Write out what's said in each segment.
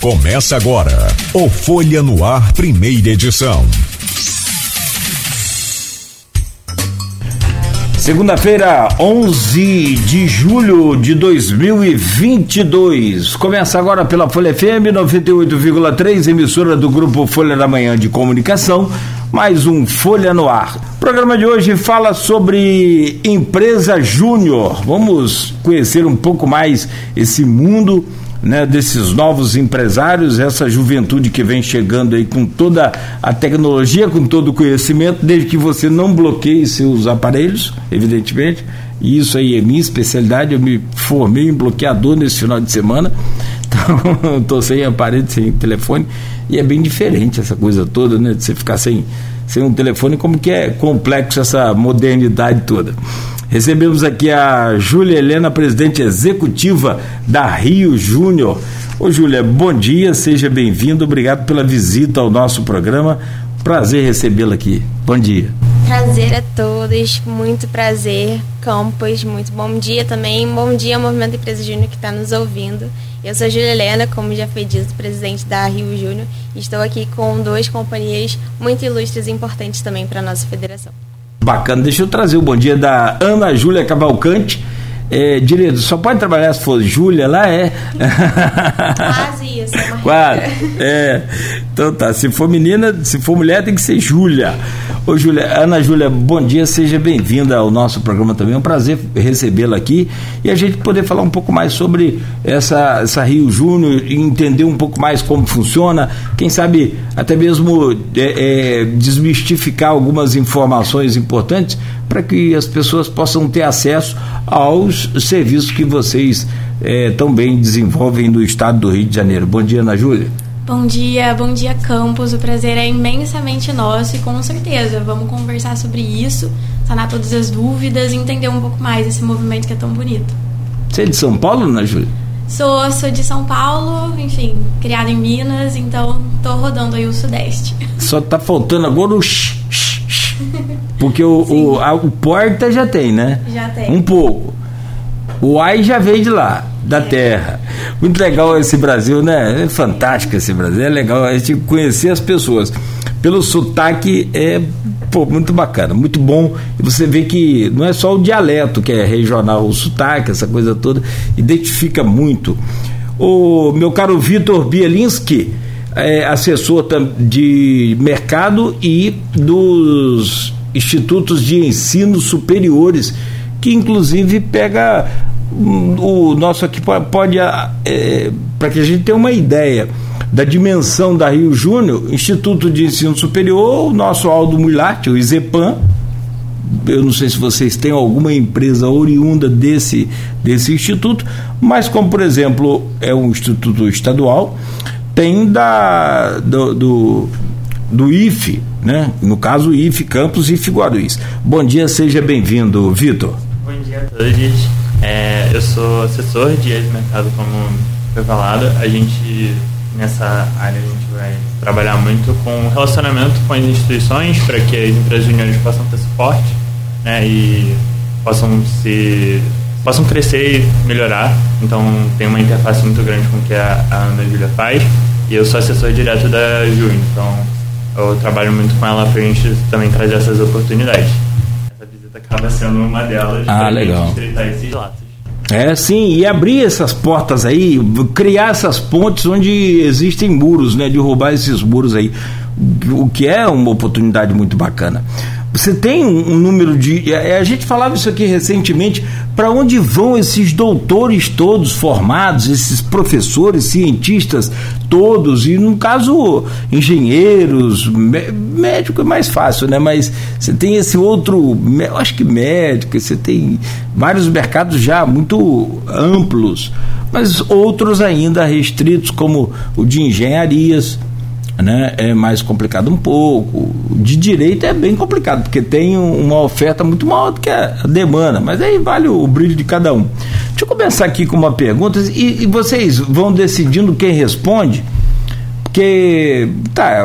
Começa agora o Folha no Ar, primeira edição. Segunda-feira, 11 de julho de 2022. Começa agora pela Folha FM 98,3, emissora do grupo Folha da Manhã de Comunicação. Mais um Folha no Ar. O programa de hoje fala sobre empresa júnior. Vamos conhecer um pouco mais esse mundo né, desses novos empresários, essa juventude que vem chegando aí com toda a tecnologia, com todo o conhecimento, desde que você não bloqueie seus aparelhos, evidentemente. E isso aí é minha especialidade. Eu me formei em bloqueador nesse final de semana. Então, estou sem aparelho, sem telefone. E é bem diferente essa coisa toda, né? De você ficar sem, sem um telefone, como que é complexo essa modernidade toda. Recebemos aqui a Júlia Helena, presidente executiva da Rio Júnior. Ô Júlia, bom dia, seja bem-vindo, obrigado pela visita ao nosso programa. Prazer recebê-la aqui. Bom dia. Prazer a todos, muito prazer, Campos, muito bom dia também. Bom dia ao Movimento Empresa Júnior que está nos ouvindo. Eu sou a Júlia Helena, como já foi dito, presidente da Rio Júnior, estou aqui com duas companhias muito ilustres e importantes também para a nossa federação. Bacana. Deixa eu trazer o bom dia da Ana Júlia Cavalcante. É, direito, só pode trabalhar se for Júlia lá, é? Quase isso. É Quase. É. Então tá, se for menina, se for mulher, tem que ser Júlia. Ô Júlia, Ana Júlia, bom dia, seja bem-vinda ao nosso programa também. É um prazer recebê-la aqui e a gente poder falar um pouco mais sobre essa, essa Rio Júnior e entender um pouco mais como funciona. Quem sabe até mesmo é, é, desmistificar algumas informações importantes para que as pessoas possam ter acesso aos serviços que vocês é, também desenvolvem no estado do Rio de Janeiro. Bom dia, Ana Júlia. Bom dia, bom dia, Campos. O prazer é imensamente nosso e com certeza vamos conversar sobre isso, sanar todas as dúvidas e entender um pouco mais esse movimento que é tão bonito. Você é de São Paulo, Ana Júlia? Sou, sou de São Paulo, enfim, criada em Minas, então tô rodando aí o Sudeste. Só tá faltando agora o porque o, o, a, o porta já tem, né? Já tem. Um pouco. O ai já veio de lá, da é. terra. Muito legal esse Brasil, né? É fantástico esse Brasil. É legal a gente conhecer as pessoas. Pelo sotaque é pô, muito bacana, muito bom. E você vê que não é só o dialeto que é regional, o sotaque, essa coisa toda, identifica muito. O meu caro Vitor Bielinski é, assessor de mercado e dos institutos de ensino superiores, que inclusive pega o nosso aqui pode é, para que a gente tenha uma ideia da dimensão da Rio Júnior, Instituto de Ensino Superior, o nosso Aldo Mulati, o IZEPAN, eu não sei se vocês têm alguma empresa oriunda desse, desse instituto, mas como por exemplo é um instituto estadual, tem da, do, do, do IFE, né? no caso IFE Campos e IFE Guarulhos. Bom dia, seja bem-vindo, Vitor. Bom dia a todos. É, eu sou assessor de mercado, como foi falado. A gente, nessa área, a gente vai trabalhar muito com relacionamento com as instituições para que as empresas juniores possam ter suporte né, e possam se possam crescer e melhorar. Então tem uma interface muito grande com o que a, a Ana Júlia faz. E eu sou assessor direto da Ju, então eu trabalho muito com ela para a gente também trazer essas oportunidades. Acaba sendo uma delas ah, para legal. estreitar esses laços. É, sim, e abrir essas portas aí, criar essas pontes onde existem muros, né? Derrubar esses muros aí, o que é uma oportunidade muito bacana. Você tem um, número de. A, a, gente falava isso aqui recentemente. Para onde vão esses doutores todos formados, esses professores, cientistas todos, e no caso, engenheiros, médico é mais fácil, né? Mas você tem esse outro, eu acho que médico, você tem vários mercados já muito amplos, mas outros ainda restritos, como o de engenharias né, é mais complicado um pouco. De direito é bem complicado, porque tem uma oferta muito maior do que a demanda, mas aí vale o brilho de cada um. Deixa eu começar aqui com uma pergunta e, e vocês vão decidindo quem responde, Porque, tá,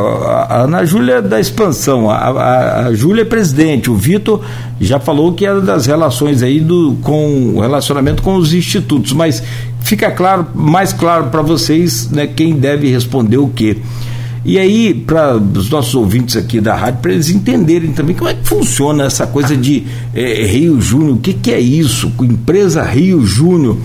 a Ana Júlia é da expansão, a, a, a Júlia é presidente, o Vitor já falou que é das relações aí do, com o relacionamento com os institutos, mas fica claro, mais claro para vocês, né, quem deve responder o quê. E aí, para os nossos ouvintes aqui da rádio, para eles entenderem também como é que funciona essa coisa de é, Rio Júnior, o que, que é isso? Empresa Rio Júnior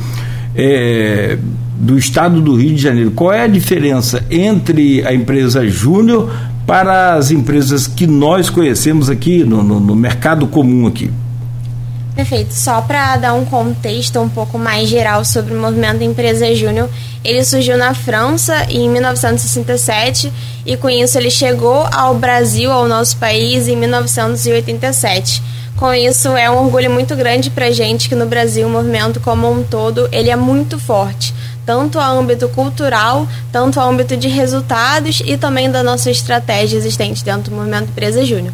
é, do estado do Rio de Janeiro. Qual é a diferença entre a empresa Júnior para as empresas que nós conhecemos aqui no, no, no mercado comum aqui? Perfeito. Só para dar um contexto um pouco mais geral sobre o movimento Empresa Júnior, ele surgiu na França em 1967 e com isso ele chegou ao Brasil, ao nosso país, em 1987. Com isso é um orgulho muito grande para a gente que no Brasil o movimento como um todo ele é muito forte tanto ao âmbito cultural, tanto ao âmbito de resultados e também da nossa estratégia existente dentro do movimento Empresa Júnior.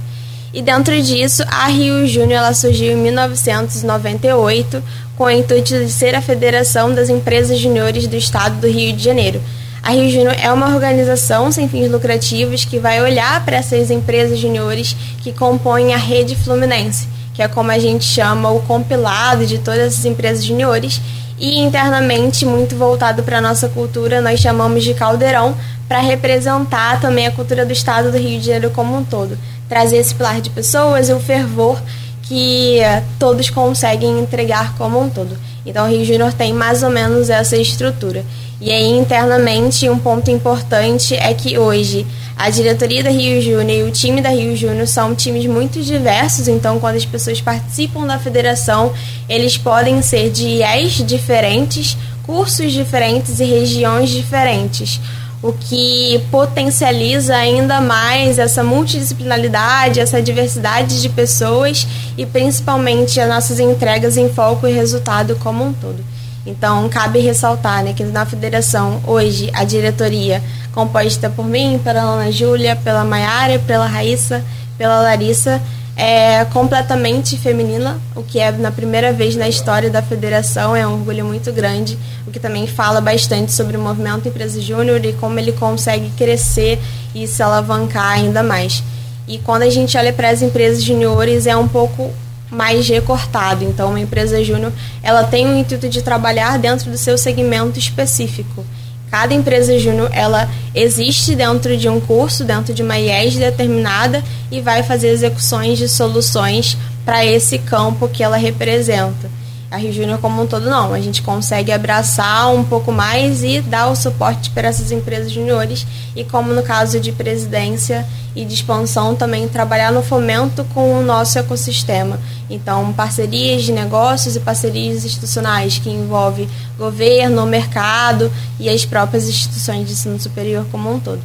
E dentro disso, a Rio Júnior ela surgiu em 1998 com o intuito de ser a Federação das Empresas Juniores do Estado do Rio de Janeiro. A Rio Júnior é uma organização sem fins lucrativos que vai olhar para essas empresas juniores que compõem a rede Fluminense, que é como a gente chama o compilado de todas as empresas juniores, e internamente muito voltado para a nossa cultura, nós chamamos de caldeirão, para representar também a cultura do estado do Rio de Janeiro como um todo trazer esse pilar de pessoas e o fervor que uh, todos conseguem entregar como um todo. Então, o Rio Júnior tem mais ou menos essa estrutura. E aí, internamente, um ponto importante é que hoje a diretoria da Rio Júnior e o time da Rio Júnior são times muito diversos, então, quando as pessoas participam da federação, eles podem ser de IES diferentes, cursos diferentes e regiões diferentes o que potencializa ainda mais essa multidisciplinaridade, essa diversidade de pessoas e principalmente as nossas entregas em foco e resultado como um todo. Então, cabe ressaltar né, que na federação, hoje, a diretoria, composta por mim, pela Ana Júlia, pela Maiara, pela Raíssa, pela Larissa, é completamente feminina, o que é na primeira vez na história da federação, é um orgulho muito grande, o que também fala bastante sobre o movimento Empresa Júnior e como ele consegue crescer e se alavancar ainda mais. E quando a gente olha para as empresas juniores, é um pouco mais recortado. Então, uma empresa júnior, ela tem o intuito de trabalhar dentro do seu segmento específico. Cada empresa júnior, ela existe dentro de um curso, dentro de uma IES determinada e vai fazer execuções de soluções para esse campo que ela representa. A Rio Júnior como um todo não, a gente consegue abraçar um pouco mais e dar o suporte para essas empresas juniores e como no caso de presidência e de expansão também trabalhar no fomento com o nosso ecossistema. Então, parcerias de negócios e parcerias institucionais que envolve governo, mercado e as próprias instituições de ensino superior como um todo.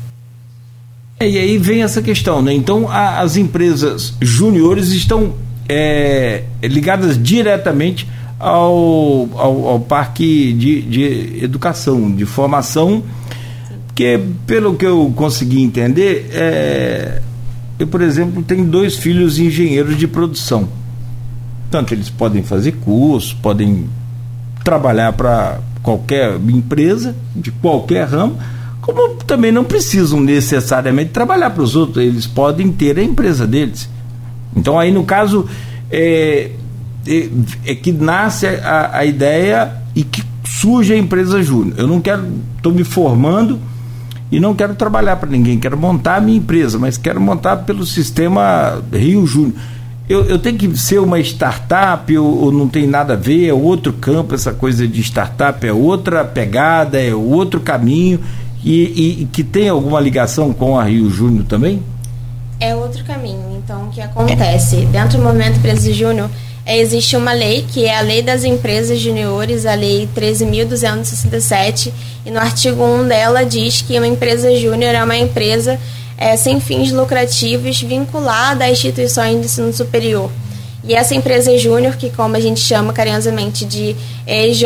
É, e aí vem essa questão, né? Então, a, as empresas juniores estão é, ligadas diretamente ao, ao, ao parque de, de educação, de formação, que pelo que eu consegui entender, é, eu, por exemplo, tenho dois filhos engenheiros de produção. Tanto eles podem fazer curso, podem trabalhar para qualquer empresa, de qualquer ramo, como também não precisam necessariamente trabalhar para os outros, eles podem ter a empresa deles. Então aí no caso é, é, que nasce a, a, ideia e que surge a empresa júnior. Eu não quero, estou me formando e não quero trabalhar para ninguém, quero montar a minha empresa, mas quero montar pelo sistema Rio Júnior. Eu, eu tenho que ser uma startup ou, ou, não tem nada a ver, é outro campo, essa coisa de startup é outra pegada, é outro caminho e, e, e que tem alguma ligação com a Rio Júnior também? É outro caminho. Então, o que acontece? Dentro do movimento Empresa Júnior, existe uma lei, que é a Lei das Empresas Juniores, a Lei 13.267, e no artigo 1 dela diz que uma empresa júnior é uma empresa é, sem fins lucrativos vinculada a instituições de ensino superior. E essa empresa júnior, que como a gente chama carinhosamente de EJ,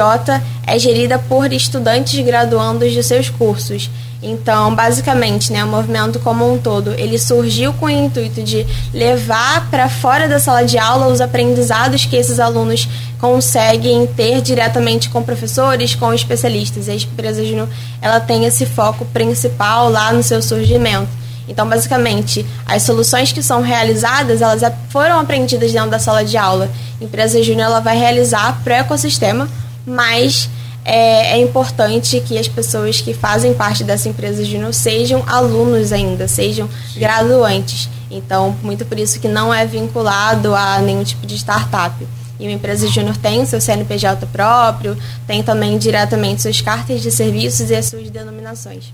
é gerida por estudantes graduandos de seus cursos. Então, basicamente, né, o movimento como um todo, ele surgiu com o intuito de levar para fora da sala de aula os aprendizados que esses alunos conseguem ter diretamente com professores, com especialistas. E a empresa Júnior, ela tem esse foco principal lá no seu surgimento. Então, basicamente, as soluções que são realizadas, elas foram aprendidas dentro da sala de aula. A empresa Júnior, ela vai realizar para o ecossistema, mas é, é, importante que as pessoas que fazem parte dessa empresa júnior sejam alunos ainda, sejam graduantes. Então, muito por isso que não é vinculado a nenhum tipo de startup. E uma empresa júnior tem o seu CNPJ próprio, tem também diretamente suas cartas de serviços e as suas denominações.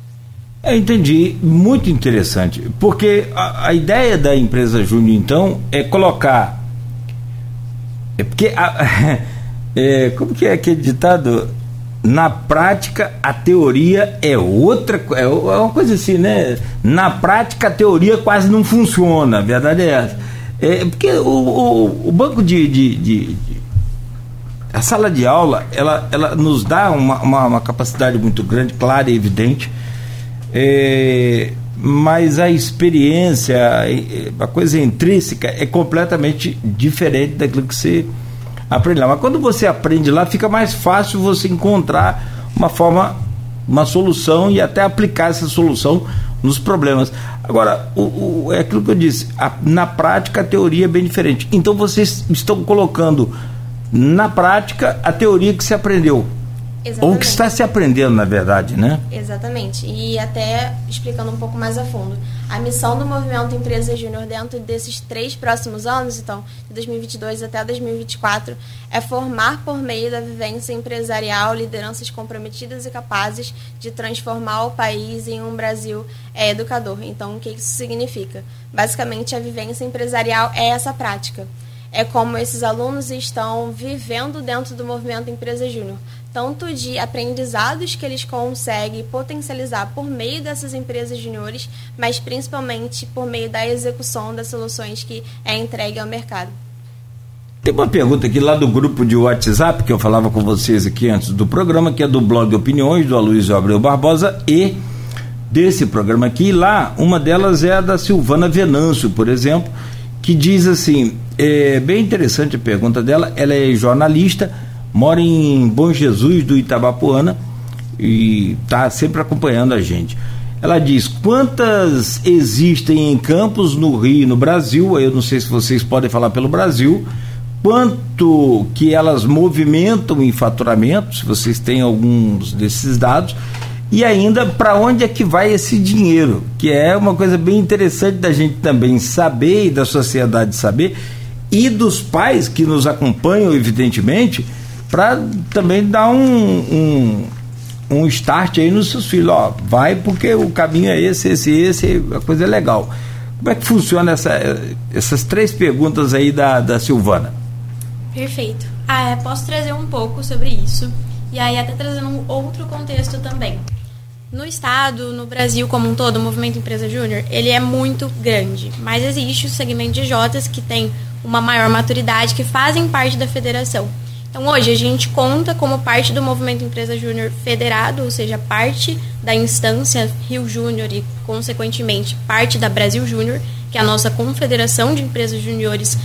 É, entendi, muito interessante, porque a, a ideia da empresa júnior, então, é colocar. É porque. A, é, como que é aquele ditado? Na prática a teoria é outra é, é uma coisa assim né? Na prática a teoria quase não funciona a verdade é essa. É, porque o, o, o banco de, de, de, de, a sala de aula ela, ela nos dá uma, uma, uma capacidade muito grande clara e evidente é, mas a experiência a coisa intrínseca é completamente diferente daquilo que você aprende lá. Mas quando você aprende lá, fica mais fácil você encontrar uma forma, uma solução e até aplicar essa solução nos problemas. Agora, o, o é aquilo que eu disse, a, na prática a teoria é bem diferente. Então vocês estão colocando na prática a teoria que se aprendeu. Exatamente. Ou que está se aprendendo, na verdade, né? Exatamente. E até explicando um pouco mais a fundo. A missão do movimento Empresa Júnior dentro desses três próximos anos, então, de 2022 até 2024, é formar por meio da vivência empresarial lideranças comprometidas e capazes de transformar o país em um Brasil é, educador. Então, o que isso significa? Basicamente, a vivência empresarial é essa prática. É como esses alunos estão vivendo dentro do movimento Empresa Júnior tanto de aprendizados que eles conseguem potencializar por meio dessas empresas juniores, mas principalmente por meio da execução das soluções que é entregue ao mercado. Tem uma pergunta aqui lá do grupo de WhatsApp que eu falava com vocês aqui antes do programa, que é do blog Opiniões, do Aloysio Abreu Barbosa, e desse programa aqui. Lá, uma delas é a da Silvana Venâncio, por exemplo, que diz assim: é bem interessante a pergunta dela, ela é jornalista mora em Bom Jesus do Itabapuana e está sempre acompanhando a gente. Ela diz: quantas existem em campos no Rio, no Brasil? Eu não sei se vocês podem falar pelo Brasil. Quanto que elas movimentam em faturamento, se vocês têm alguns desses dados, e ainda para onde é que vai esse dinheiro, que é uma coisa bem interessante da gente também saber e da sociedade saber, e dos pais que nos acompanham, evidentemente, para também dar um, um, um start aí nos seus filhos. Ó, vai porque o caminho é esse, esse, esse, a coisa é legal. Como é que funciona essa, essas três perguntas aí da, da Silvana? Perfeito. Ah, é, posso trazer um pouco sobre isso. E aí até trazendo um outro contexto também. No estado, no Brasil como um todo, o movimento Empresa Júnior, ele é muito grande, mas existe o segmento de Jotas que tem uma maior maturidade, que fazem parte da federação. Então, hoje a gente conta como parte do movimento Empresa Júnior Federado, ou seja, parte da instância Rio Júnior e, consequentemente, parte da Brasil Júnior, que é a nossa confederação de empresas juniores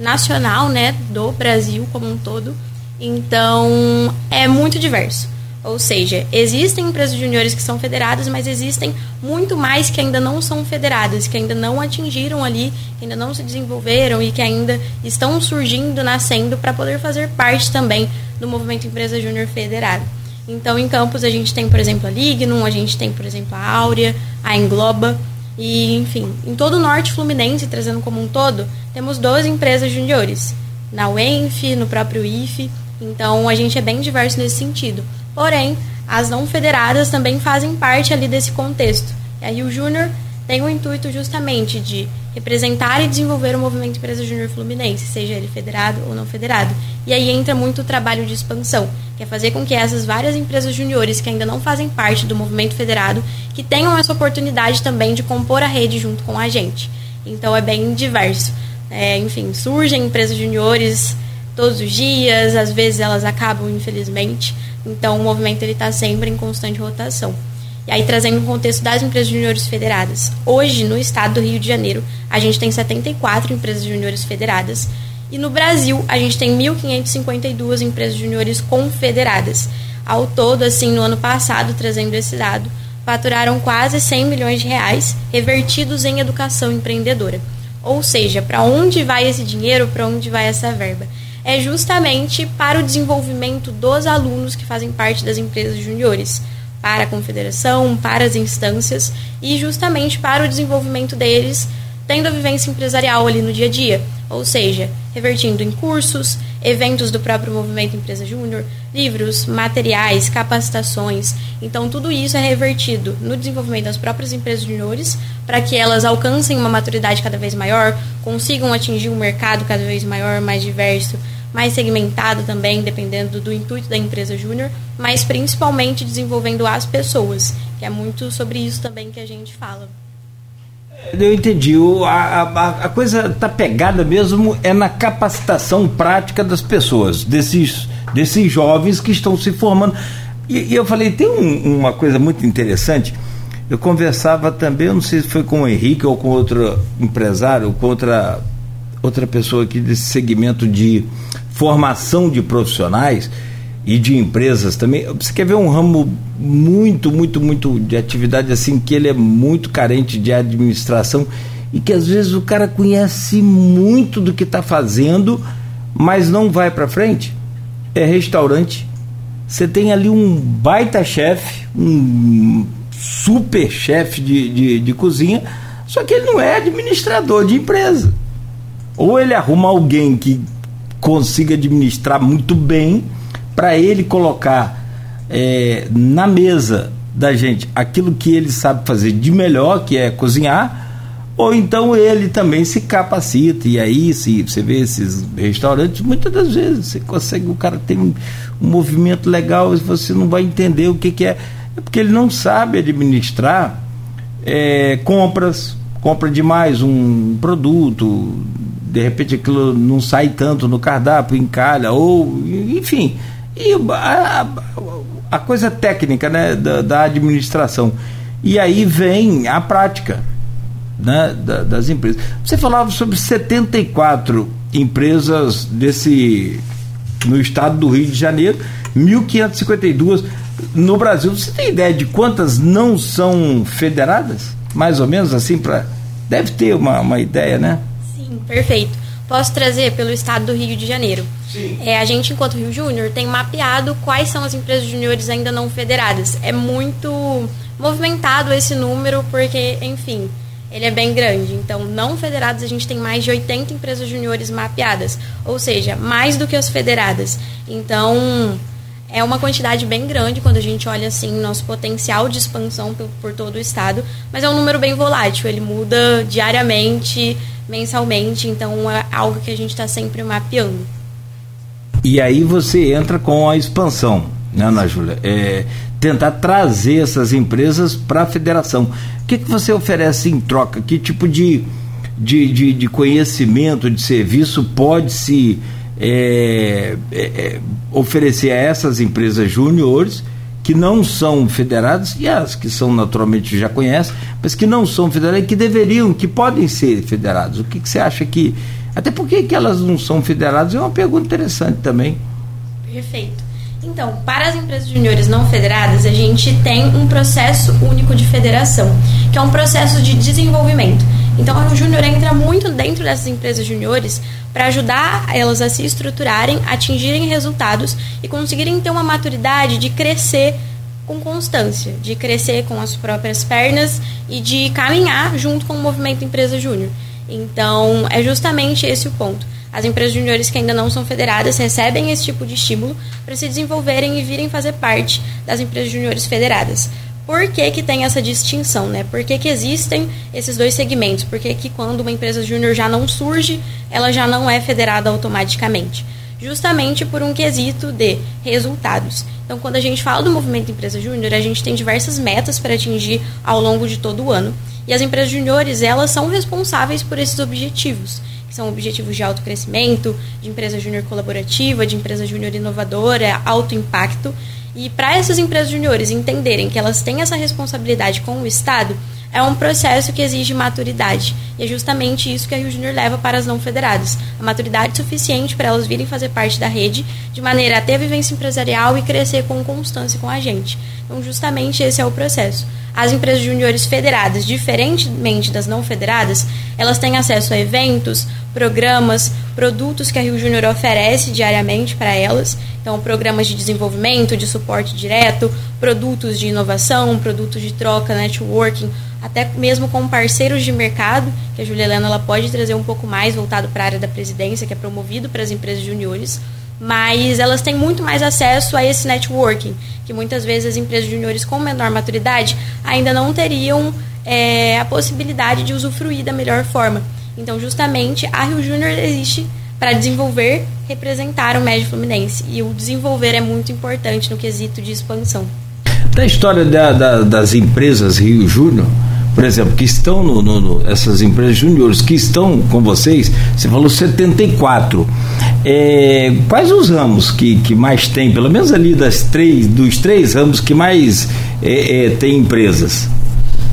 nacional, né, do Brasil como um todo. Então, é muito diverso. Ou seja, existem empresas juniores que são federadas, mas existem muito mais que ainda não são federadas, que ainda não atingiram ali, que ainda não se desenvolveram e que ainda estão surgindo, nascendo para poder fazer parte também do movimento Empresa Júnior Federada. Então, em Campos, a gente tem, por exemplo, a Lignum, a gente tem, por exemplo, a Áurea, a Engloba, e, enfim, em todo o norte fluminense, trazendo como um todo, temos 12 empresas juniores. Na UENF, no próprio IFE, então a gente é bem diverso nesse sentido. Porém, as não federadas também fazem parte ali desse contexto. E aí o Júnior tem o intuito justamente de representar e desenvolver o movimento Empresa Júnior Fluminense, seja ele federado ou não federado. E aí entra muito o trabalho de expansão, que é fazer com que essas várias empresas juniores que ainda não fazem parte do movimento federado, que tenham essa oportunidade também de compor a rede junto com a gente. Então é bem diverso. É, enfim, surgem empresas juniores todos os dias, às vezes elas acabam, infelizmente, então o movimento ele está sempre em constante rotação. E aí, trazendo um contexto das empresas juniores federadas. Hoje, no estado do Rio de Janeiro, a gente tem 74 empresas juniores federadas. E no Brasil, a gente tem 1.552 empresas juniores confederadas. Ao todo, assim, no ano passado, trazendo esse dado, faturaram quase 100 milhões de reais revertidos em educação empreendedora. Ou seja, para onde vai esse dinheiro, para onde vai essa verba? É justamente para o desenvolvimento dos alunos que fazem parte das empresas juniores para a confederação, para as instâncias e justamente para o desenvolvimento deles, tendo a vivência empresarial ali no dia a dia, ou seja, revertindo em cursos, eventos do próprio movimento Empresa Júnior, livros, materiais, capacitações. Então, tudo isso é revertido no desenvolvimento das próprias empresas juniores para que elas alcancem uma maturidade cada vez maior, consigam atingir um mercado cada vez maior, mais diverso, mais segmentado também, dependendo do intuito da empresa júnior, mas principalmente desenvolvendo as pessoas, que é muito sobre isso também que a gente fala. Eu entendi. O, a, a, a coisa tá pegada mesmo é na capacitação prática das pessoas, desses, desses jovens que estão se formando. E, e eu falei, tem um, uma coisa muito interessante. Eu conversava também, eu não sei se foi com o Henrique ou com outro empresário, ou com outra, outra pessoa aqui desse segmento de formação de profissionais e de empresas também. Você quer ver um ramo muito, muito, muito de atividade assim que ele é muito carente de administração e que às vezes o cara conhece muito do que está fazendo, mas não vai para frente? É restaurante. Você tem ali um baita chefe, um super chefe de, de, de cozinha, só que ele não é administrador de empresa. Ou ele arruma alguém que consiga administrar muito bem para ele colocar é, na mesa da gente aquilo que ele sabe fazer de melhor, que é cozinhar, ou então ele também se capacita. E aí, se você vê esses restaurantes, muitas das vezes você consegue, o cara tem um, movimento legal e você não vai entender o que, que é. É porque ele não sabe administrar é, compras, compra demais um produto, de repente aquilo não sai tanto no cardápio, encalha, ou enfim. E a, a coisa técnica né, da, da, administração. E aí vem a prática né, da, das empresas. Você falava sobre 74 empresas desse no estado do Rio de Janeiro, 1.552 no Brasil. Você tem ideia de quantas não são federadas? Mais ou menos assim para deve ter uma, uma ideia, né? Perfeito. Posso trazer pelo estado do Rio de Janeiro. É, a gente, enquanto Rio Júnior, tem mapeado quais são as empresas juniores ainda não federadas. É muito movimentado esse número, porque, enfim, ele é bem grande. Então, não federadas, a gente tem mais de 80 empresas juniores mapeadas, ou seja, mais do que as federadas. Então, é uma quantidade bem grande quando a gente olha assim nosso potencial de expansão por, por todo o estado, mas é um número bem volátil, ele muda diariamente, mensalmente, então é algo que a gente está sempre mapeando. E aí você entra com a expansão, né, Ana Júlia? É, tentar trazer essas empresas para a federação. O que, que você oferece em troca? Que tipo de, de, de, de conhecimento, de serviço pode se é, é, é oferecer a essas empresas júniores? que não são federadas, e as que são naturalmente já conhecem, mas que não são federadas e que deveriam, que podem ser federadas. O que, que você acha que. Até porque que elas não são federadas é uma pergunta interessante também. Perfeito. Então, para as empresas juniores não federadas, a gente tem um processo único de federação, que é um processo de desenvolvimento. Então, a Júnior entra muito dentro dessas empresas juniores para ajudar elas a se estruturarem, atingirem resultados e conseguirem ter uma maturidade de crescer com constância, de crescer com as próprias pernas e de caminhar junto com o movimento Empresa Júnior. Então, é justamente esse o ponto. As empresas juniores que ainda não são federadas recebem esse tipo de estímulo para se desenvolverem e virem fazer parte das empresas juniores federadas. Por que, que tem essa distinção, né? Por que, que existem esses dois segmentos? Por que, que quando uma empresa júnior já não surge, ela já não é federada automaticamente? Justamente por um quesito de resultados. Então, quando a gente fala do movimento Empresa Júnior, a gente tem diversas metas para atingir ao longo de todo o ano. E as empresas juniores, elas são responsáveis por esses objetivos, que são objetivos de alto crescimento, de empresa júnior colaborativa, de empresa júnior inovadora, alto impacto. E para essas empresas juniores entenderem que elas têm essa responsabilidade com o Estado, é um processo que exige maturidade. E é justamente isso que a Rio Júnior leva para as não federadas. A maturidade suficiente para elas virem fazer parte da rede, de maneira a ter vivência empresarial e crescer com constância com a gente. Então, justamente esse é o processo. As empresas juniores federadas, diferentemente das não federadas, elas têm acesso a eventos, programas, produtos que a Rio Júnior oferece diariamente para elas. Então, programas de desenvolvimento, de suporte direto, produtos de inovação, produtos de troca, networking, até mesmo com parceiros de mercado, que a Julia Helena ela pode trazer um pouco mais voltado para a área da presidência, que é promovido para as empresas juniores, mas elas têm muito mais acesso a esse networking, que muitas vezes as empresas juniores com menor maturidade ainda não teriam é, a possibilidade de usufruir da melhor forma. Então, justamente, a Rio Júnior existe para desenvolver, representar o médio fluminense. E o desenvolver é muito importante no quesito de expansão. Da história da, da, das empresas Rio Júnior, por exemplo, que estão no, no, no, essas empresas júniores que estão com vocês, você falou 74. É, quais os ramos que, que mais tem, pelo menos ali das três, dos três ramos que mais é, é, tem empresas?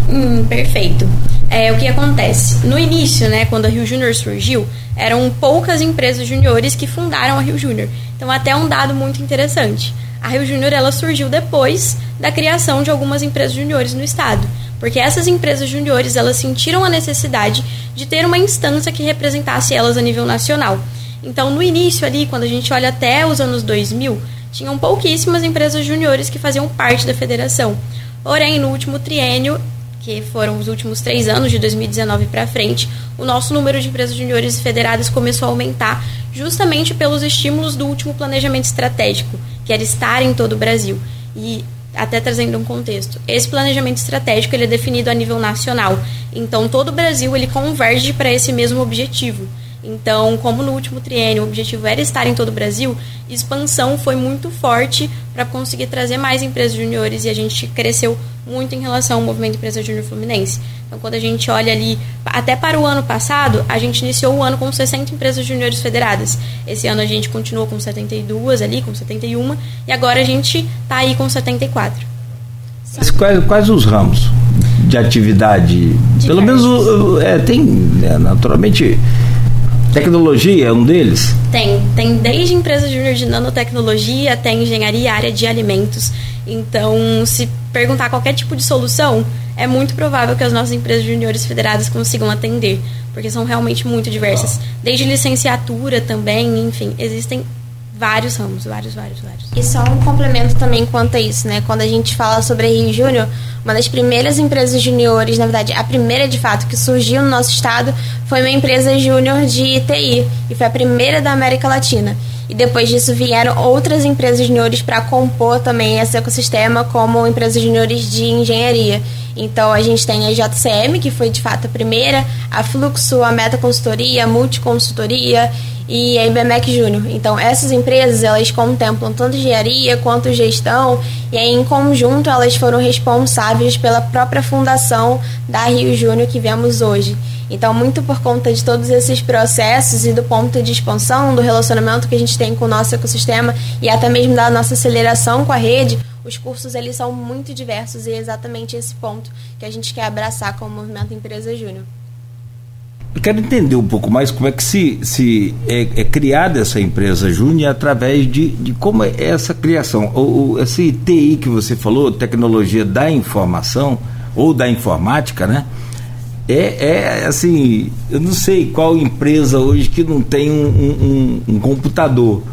Hum, perfeito. É, o que acontece? No início, né, quando a Rio Júnior surgiu, eram poucas empresas juniores que fundaram a Rio Júnior. Então, até um dado muito interessante. A Rio Júnior ela surgiu depois da criação de algumas empresas juniores no estado, porque essas empresas juniores elas sentiram a necessidade de ter uma instância que representasse elas a nível nacional. Então, no início ali, quando a gente olha até os anos 2000, tinham pouquíssimas empresas juniores que faziam parte da federação. Porém, no último triênio, que foram os últimos três anos, de 2019 para frente, o nosso número de empresas juniores federadas começou a aumentar justamente pelos estímulos do último planejamento estratégico, que era estar em todo o Brasil. E até trazendo um contexto. Esse planejamento estratégico ele é definido a nível nacional. Então todo o Brasil ele converge para esse mesmo objetivo. Então, como no último triênio o objetivo era estar em todo o Brasil, expansão foi muito forte para conseguir trazer mais empresas juniores e a gente cresceu muito em relação ao movimento Empresa Júnior Fluminense. Então, quando a gente olha ali, até para o ano passado, a gente iniciou o ano com 60 empresas juniores federadas. Esse ano a gente continuou com 72 ali, com 71, e agora a gente está aí com 74. Quais, quais os ramos de atividade? Diversos. Pelo menos é, tem, é, naturalmente, Tecnologia é um deles? Tem. Tem desde empresas júnior de nanotecnologia até engenharia área de alimentos. Então, se perguntar qualquer tipo de solução, é muito provável que as nossas empresas juniores federadas consigam atender, porque são realmente muito diversas. Desde licenciatura também, enfim, existem vários ramos, vários, vários, vários. E só um complemento também quanto a isso, né? Quando a gente fala sobre a Rio Júnior, uma das primeiras empresas juniores, na verdade, a primeira de fato que surgiu no nosso estado foi uma empresa júnior de TI, e foi a primeira da América Latina. E depois disso vieram outras empresas juniores para compor também esse ecossistema, como empresas juniores de engenharia. Então a gente tem a JCM, que foi de fato a primeira, a Fluxo, a Meta Consultoria, a Multiconsultoria e a IBMEC Júnior. Então, essas empresas, elas contemplam tanto engenharia quanto gestão, e aí, em conjunto, elas foram responsáveis pela própria fundação da Rio Júnior que vemos hoje. Então, muito por conta de todos esses processos e do ponto de expansão, do relacionamento que a gente tem com o nosso ecossistema e até mesmo da nossa aceleração com a rede, os cursos eles são muito diversos e é exatamente esse ponto que a gente quer abraçar com o Movimento Empresa Júnior. Eu quero entender um pouco mais como é que se, se é, é criada essa empresa Júnior através de, de como é essa criação. O, esse TI que você falou, tecnologia da informação ou da informática, né? É, é assim, eu não sei qual empresa hoje que não tem um, um, um computador.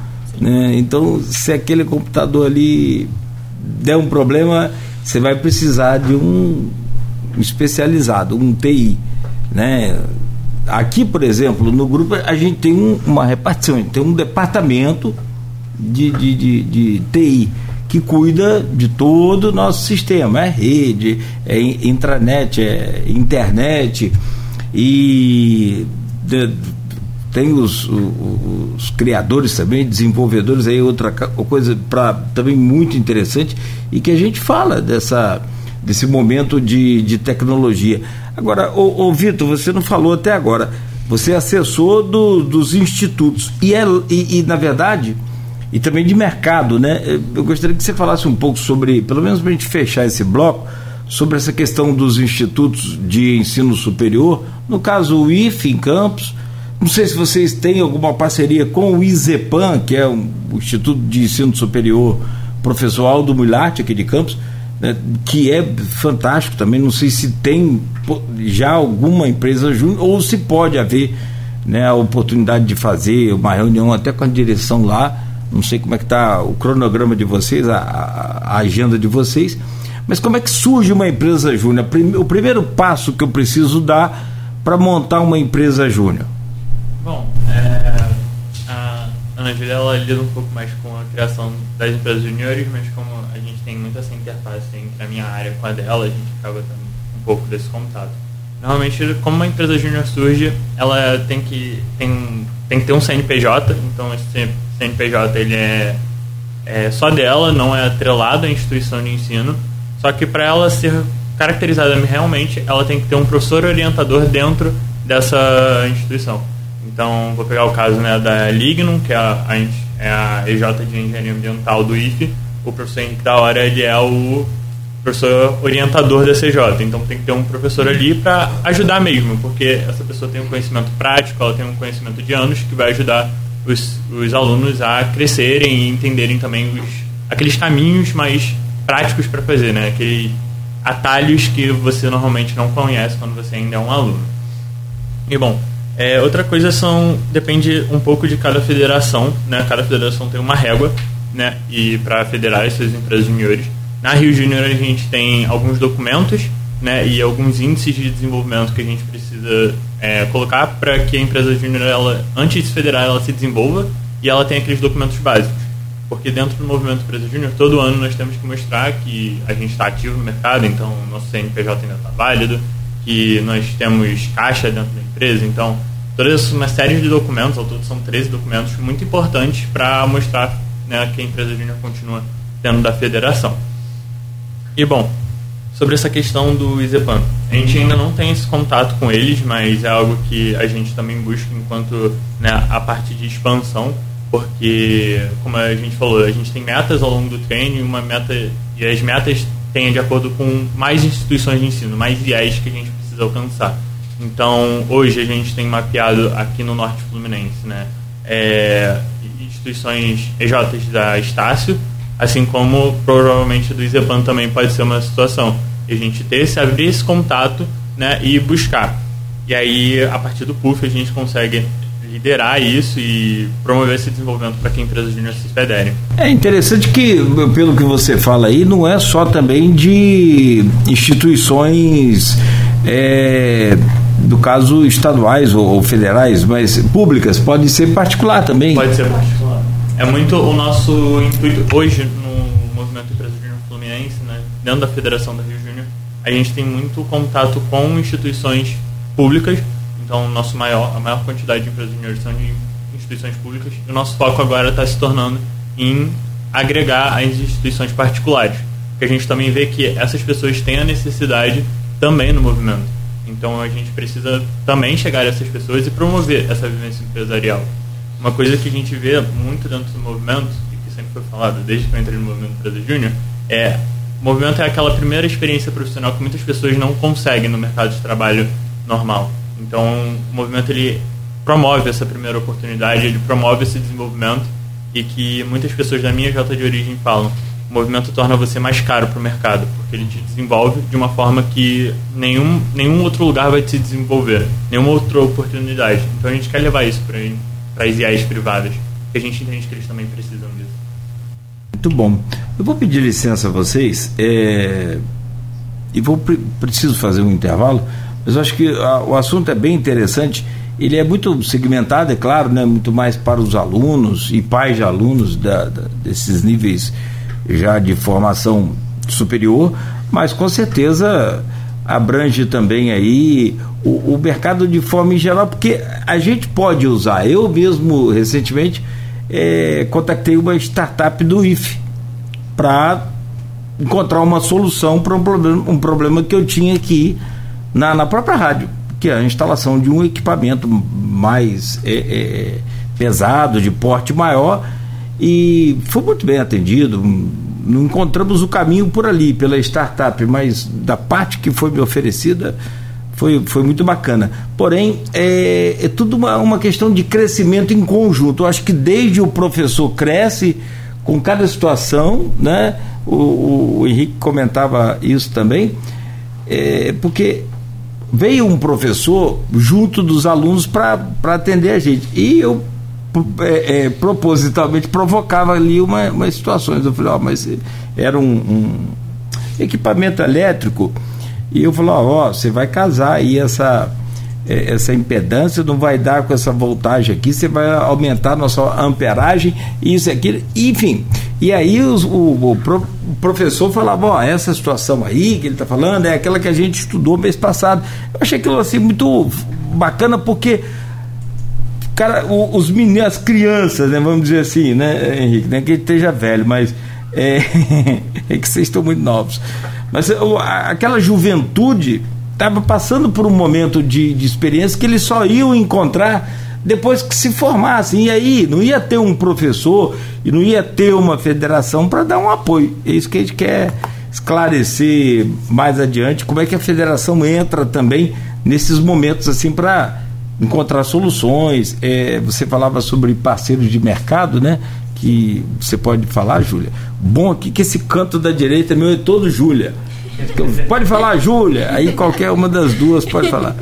Né? Então, se aquele computador ali der um problema, você vai precisar de um especializado, um TI. Né? Aqui, por exemplo, no grupo a gente tem um, uma repartição, tem um departamento de, de, de, de, TI que cuida de todo o nosso sistema, é rede, é intranet, é internet e de, tem os, os, os, criadores também, desenvolvedores aí outra coisa para também muito interessante e que a gente fala dessa desse momento de, de tecnologia. Agora, ô, ô Vitor, você não falou até agora. Você é assessor do, dos institutos. E, é, e, e, na verdade, e também de mercado, né? Eu gostaria que você falasse um pouco sobre, pelo menos para a gente fechar esse bloco, sobre essa questão dos institutos de ensino superior, no caso o IFE em Campos. Não sei se vocês têm alguma parceria com o IZEPAN, que é o Instituto de Ensino Superior Professor Aldo Mularte aqui de Campos, né, que é fantástico também. Não sei se tem já alguma empresa júnior ou se pode haver né, a oportunidade de fazer uma reunião até com a direção lá não sei como é que está o cronograma de vocês, a, a, agenda de vocês, mas como é que surge uma empresa júnior? O primeiro passo que eu preciso dar para montar uma empresa júnior? Bom, é, a Ana Júlia ela lida um pouco mais com a criação das empresas juniores, mas como a gente tem muita essa interface entre a minha área com a dela, a gente acaba tendo um pouco desse contato. Normalmente, como uma empresa júnior surge, ela tem que, tem, tem que ter um CNPJ, então esse CNPJ ele é, é só dela, não é atrelado à instituição de ensino. Só que para ela ser caracterizada realmente, ela tem que ter um professor orientador dentro dessa instituição. Então, vou pegar o caso né, da Lignum, que é a, é a EJ de Engenharia Ambiental do IFE. O professor Henrique da Hora ele é o professor orientador da CJ. Então, tem que ter um professor ali para ajudar mesmo, porque essa pessoa tem um conhecimento prático, ela tem um conhecimento de anos que vai ajudar os, os alunos a crescerem e entenderem também os, aqueles caminhos mais práticos para fazer, né? Aqueles atalhos que você normalmente não conhece quando você ainda é um aluno. E bom, é, outra coisa são depende um pouco de cada federação, né? Cada federação tem uma régua, né? E para federar essas empresas juniores. Na Rio Júnior a gente tem alguns documentos, né? E alguns índices de desenvolvimento que a gente precisa é, colocar para que a empresa júnior, ela, antes de se federar, ela se desenvolva e ela tenha aqueles documentos básicos. Porque dentro do movimento Empresa Júnior, todo ano nós temos que mostrar que a gente está ativo no mercado, então nosso CNPJ ainda está válido, que nós temos caixa dentro da empresa, então toda uma série de documentos, ao todo são 13 documentos muito importantes para mostrar né, que a empresa júnior continua dentro da federação. E bom, sobre essa questão do Izepan. A gente ainda não tem esse contato com eles, mas é algo que a gente também busca enquanto né, a parte de expansão, porque, como a gente falou, a gente tem metas ao longo do treino uma meta e as metas têm de acordo com mais instituições de ensino, mais viés que a gente precisa alcançar. Então, hoje a gente tem mapeado aqui no Norte Fluminense, né, é, instituições EJs da Estácio, assim como provavelmente do Izepan também pode ser uma situação. E a gente ter esse, abrir esse contato né, e buscar. E aí, a partir do PUF, a gente consegue liderar isso e promover esse desenvolvimento para que empresas júnior se federem. É interessante que, pelo que você fala aí, não é só também de instituições, é, do caso estaduais ou, ou, federais, mas públicas, pode ser particular também. Pode ser particular. É muito o nosso intuito hoje no movimento Empresa Júnior Fluminense, né, dentro da Federação da Rio Júnior, a gente tem muito contato com instituições públicas, então nosso maior, a maior quantidade de empresas júniores são de instituições públicas, e o nosso foco agora está se tornando em agregar as instituições particulares, porque a gente também vê que essas pessoas têm a necessidade também no movimento. Então a gente precisa também chegar a essas pessoas e promover essa vivência empresarial. Uma coisa que a gente vê muito dentro do movimento, e que sempre foi falado desde que eu entrei no movimento Empresa Júnior, é o movimento é aquela primeira experiência profissional que muitas pessoas não conseguem no mercado de trabalho normal. Então, o movimento ele promove essa primeira oportunidade, ele promove esse desenvolvimento e que muitas pessoas da minha Jota de origem falam. O movimento torna você mais caro para o mercado, porque ele te desenvolve de uma forma que nenhum, nenhum outro lugar vai te desenvolver, nenhuma outra oportunidade. Então a gente quer levar isso para as IAs privadas, que a gente entende que eles também precisam disso. Muito bom. Eu vou pedir licença a vocês é, e vou preciso fazer um intervalo, mas eu acho que a, o assunto é bem interessante. Ele é muito segmentado, é claro, né, muito mais para os alunos e pais de alunos da, da, desses níveis já de formação superior, mas com certeza abrange também aí o, o, mercado de forma em geral, porque a gente pode usar. Eu mesmo, recentemente, é, contactei uma startup do IFE para encontrar uma solução para um problema, um problema que eu tinha aqui na, na própria rádio, que é a instalação de um equipamento mais é, é, pesado, de porte maior, e foi muito bem atendido. Não encontramos o caminho por ali, pela startup, mas da parte que foi me oferecida foi, foi muito bacana. Porém, é, é tudo uma, uma questão de crescimento em conjunto. Eu acho que desde o professor cresce com cada situação, né? O, o, o Henrique comentava isso também, é, porque veio um professor junto dos alunos para atender a gente. E eu é, é, propositalmente provocava ali uma, umas situações. Eu falei, ó, mas era um, um equipamento elétrico e eu falei, ó, você vai casar aí essa, essa impedância, não vai dar com essa voltagem aqui, você vai aumentar a nossa amperagem, isso e aquilo, enfim. E aí os, o, o, o, professor falava, ó, essa situação aí que ele está falando é aquela que a gente estudou mês passado. Eu achei aquilo assim muito bacana porque cara, os meninos, as crianças, né, vamos dizer assim, né, Henrique, não é que esteja velho, mas é, é que vocês estão muito novos. Mas aquela juventude estava passando por um momento de, de experiência que eles só iam encontrar depois que se formassem. E aí não ia ter um professor e não ia ter uma federação para dar um apoio. É isso que a gente quer esclarecer mais adiante, como é que a federação entra também nesses momentos assim para encontrar soluções. É, você falava sobre parceiros de mercado, né? Que você pode falar, Júlia. Bom aqui que esse canto da direita meu é todo Júlia. Pode falar, Júlia. Aí qualquer uma das duas pode falar.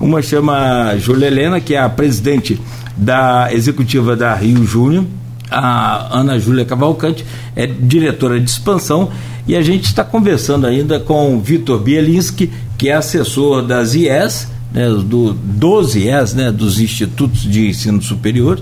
Uma chama Júlia Helena, que é a presidente da executiva da Rio Júnior. A Ana Júlia Cavalcante é diretora de expansão. E a gente está conversando ainda com o Vitor Bielinski, que é assessor das IES, né, do, dos IES, né, dos Institutos de Ensino Superior,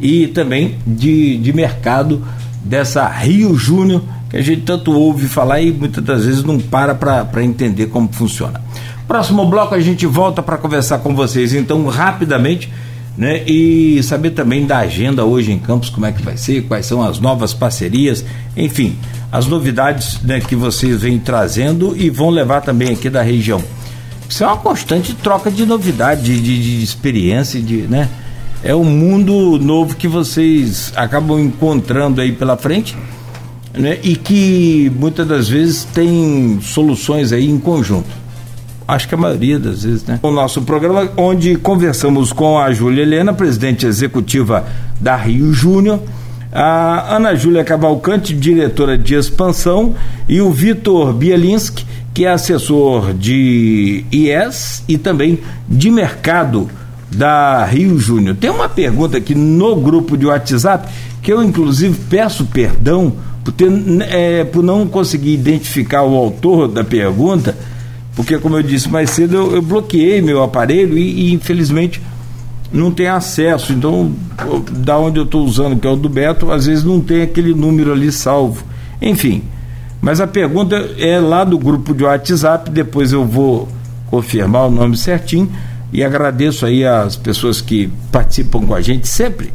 e também de, de mercado dessa Rio Júnior que a gente tanto ouve falar e muitas das vezes não para para entender como funciona. Próximo bloco a gente volta para conversar com vocês, então, rapidamente, né? E saber também da agenda hoje em Campos, como é que vai ser, quais são as novas parcerias, enfim, as novidades né, que vocês vêm trazendo e vão levar também aqui da região. Isso é uma constante troca de novidade, de, de, de experiência, de, né? É um mundo novo que vocês acabam encontrando aí pela frente né, e que muitas das vezes tem soluções aí em conjunto. Acho que a maioria das vezes, né? O nosso programa, onde conversamos com a Júlia Helena, presidente executiva da Rio Júnior, a Ana Júlia Cavalcante, diretora de expansão, e o Vitor Bielinski, que é assessor de IES e também de mercado da Rio Júnior. Tem uma pergunta aqui no grupo de WhatsApp que eu, inclusive, peço perdão por, ter, é, por não conseguir identificar o autor da pergunta, porque, como eu disse mais cedo, eu, eu bloqueei meu aparelho e, e, infelizmente, não tem acesso. Então, da onde eu estou usando, que é o do Beto, às vezes não tem aquele número ali salvo. Enfim, mas a pergunta é lá do grupo de WhatsApp, depois eu vou confirmar o nome certinho e agradeço aí as pessoas que participam com a gente sempre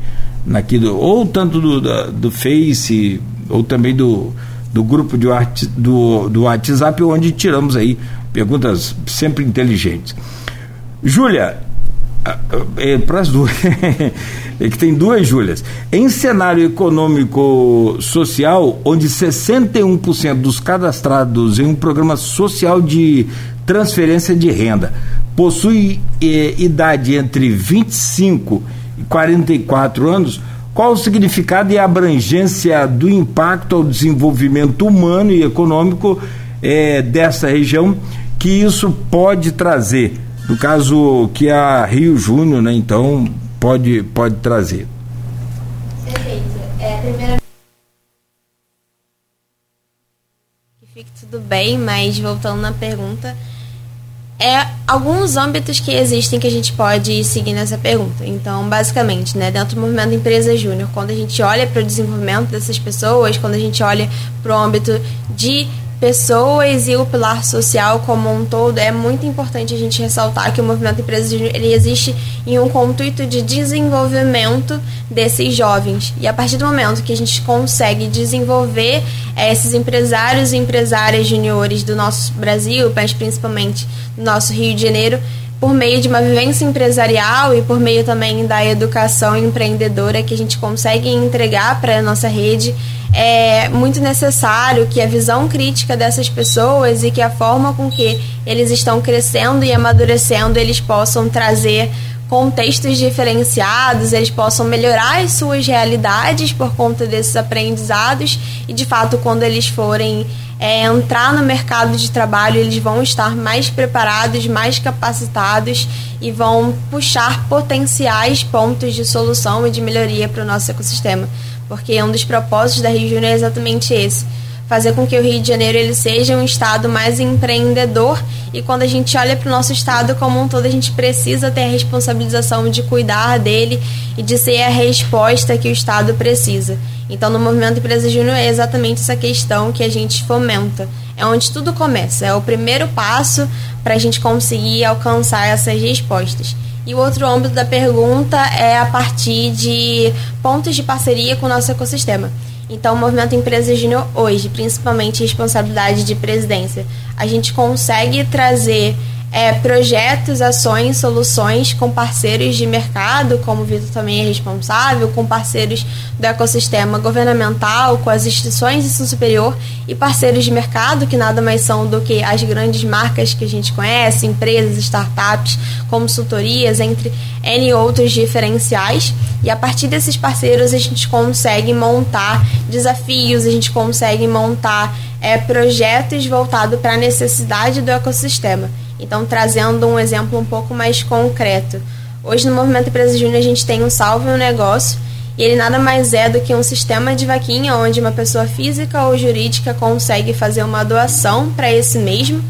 naquilo, ou tanto do, do Face, ou também do, do grupo de, do, do WhatsApp, onde tiramos aí perguntas sempre inteligentes. Júlia, é, para as duas, é que tem duas Júlias. Em cenário econômico social, onde 61% dos cadastrados em um programa social de transferência de renda possui eh, idade entre 25 e 44 anos, qual o significado e a abrangência do impacto ao desenvolvimento humano e econômico é, dessa região que isso pode trazer? No caso que a Rio Júnior, né, então, pode, pode trazer. Perfeito. É, primeira... Que fique tudo bem, mas voltando na pergunta, é alguns âmbitos que existem que a gente pode seguir nessa pergunta. Então, basicamente, né, dentro do movimento Empresa Júnior, quando a gente olha para o desenvolvimento dessas pessoas, quando a gente olha para o âmbito de pessoas e o pilar social como um todo, é muito importante a gente ressaltar que o movimento Empresa Júnior ele existe em um intuito de desenvolvimento desses jovens. E a partir do momento que a gente consegue desenvolver é, esses empresários e empresárias juniores do nosso Brasil, mas principalmente do nosso Rio de Janeiro, por meio de uma vivência empresarial e por meio também da educação empreendedora que a gente consegue entregar para a nossa rede, é muito necessário que a visão crítica dessas pessoas e que a forma com que eles estão crescendo e amadurecendo eles possam trazer contextos diferenciados, eles possam melhorar as suas realidades por conta desses aprendizados e, de fato, quando eles forem é, entrar no mercado de trabalho, eles vão estar mais preparados, mais capacitados e vão puxar potenciais pontos de solução e de melhoria para o nosso ecossistema. Porque um dos propósitos da Rio Júnior é exatamente esse fazer com que o Rio de Janeiro ele seja um estado mais empreendedor e quando a gente olha para o nosso estado como um todo a gente precisa ter a responsabilização de cuidar dele e de ser a resposta que o estado precisa. Então no movimento Empresa Júnior é exatamente essa questão que a gente fomenta. É onde tudo começa, é o primeiro passo para a gente conseguir alcançar essas respostas. E o outro âmbito da pergunta é a partir de pontos de parceria com o nosso ecossistema. Então, o movimento Empresa Júnior hoje, principalmente responsabilidade de presidência, a gente consegue trazer é, projetos, ações, soluções com parceiros de mercado, como o Vitor também é responsável, com parceiros do ecossistema governamental, com as instituições de ensino superior e parceiros de mercado, que nada mais são do que as grandes marcas que a gente conhece, empresas, startups, consultorias, entre N outros diferenciais. E a partir desses parceiros a gente consegue montar desafios, a gente consegue montar é, projetos voltados para a necessidade do ecossistema. Então, trazendo um exemplo um pouco mais concreto. Hoje, no Movimento Empresa Júnior, a gente tem um Salve um Negócio, e ele nada mais é do que um sistema de vaquinha onde uma pessoa física ou jurídica consegue fazer uma doação para esse mesmo,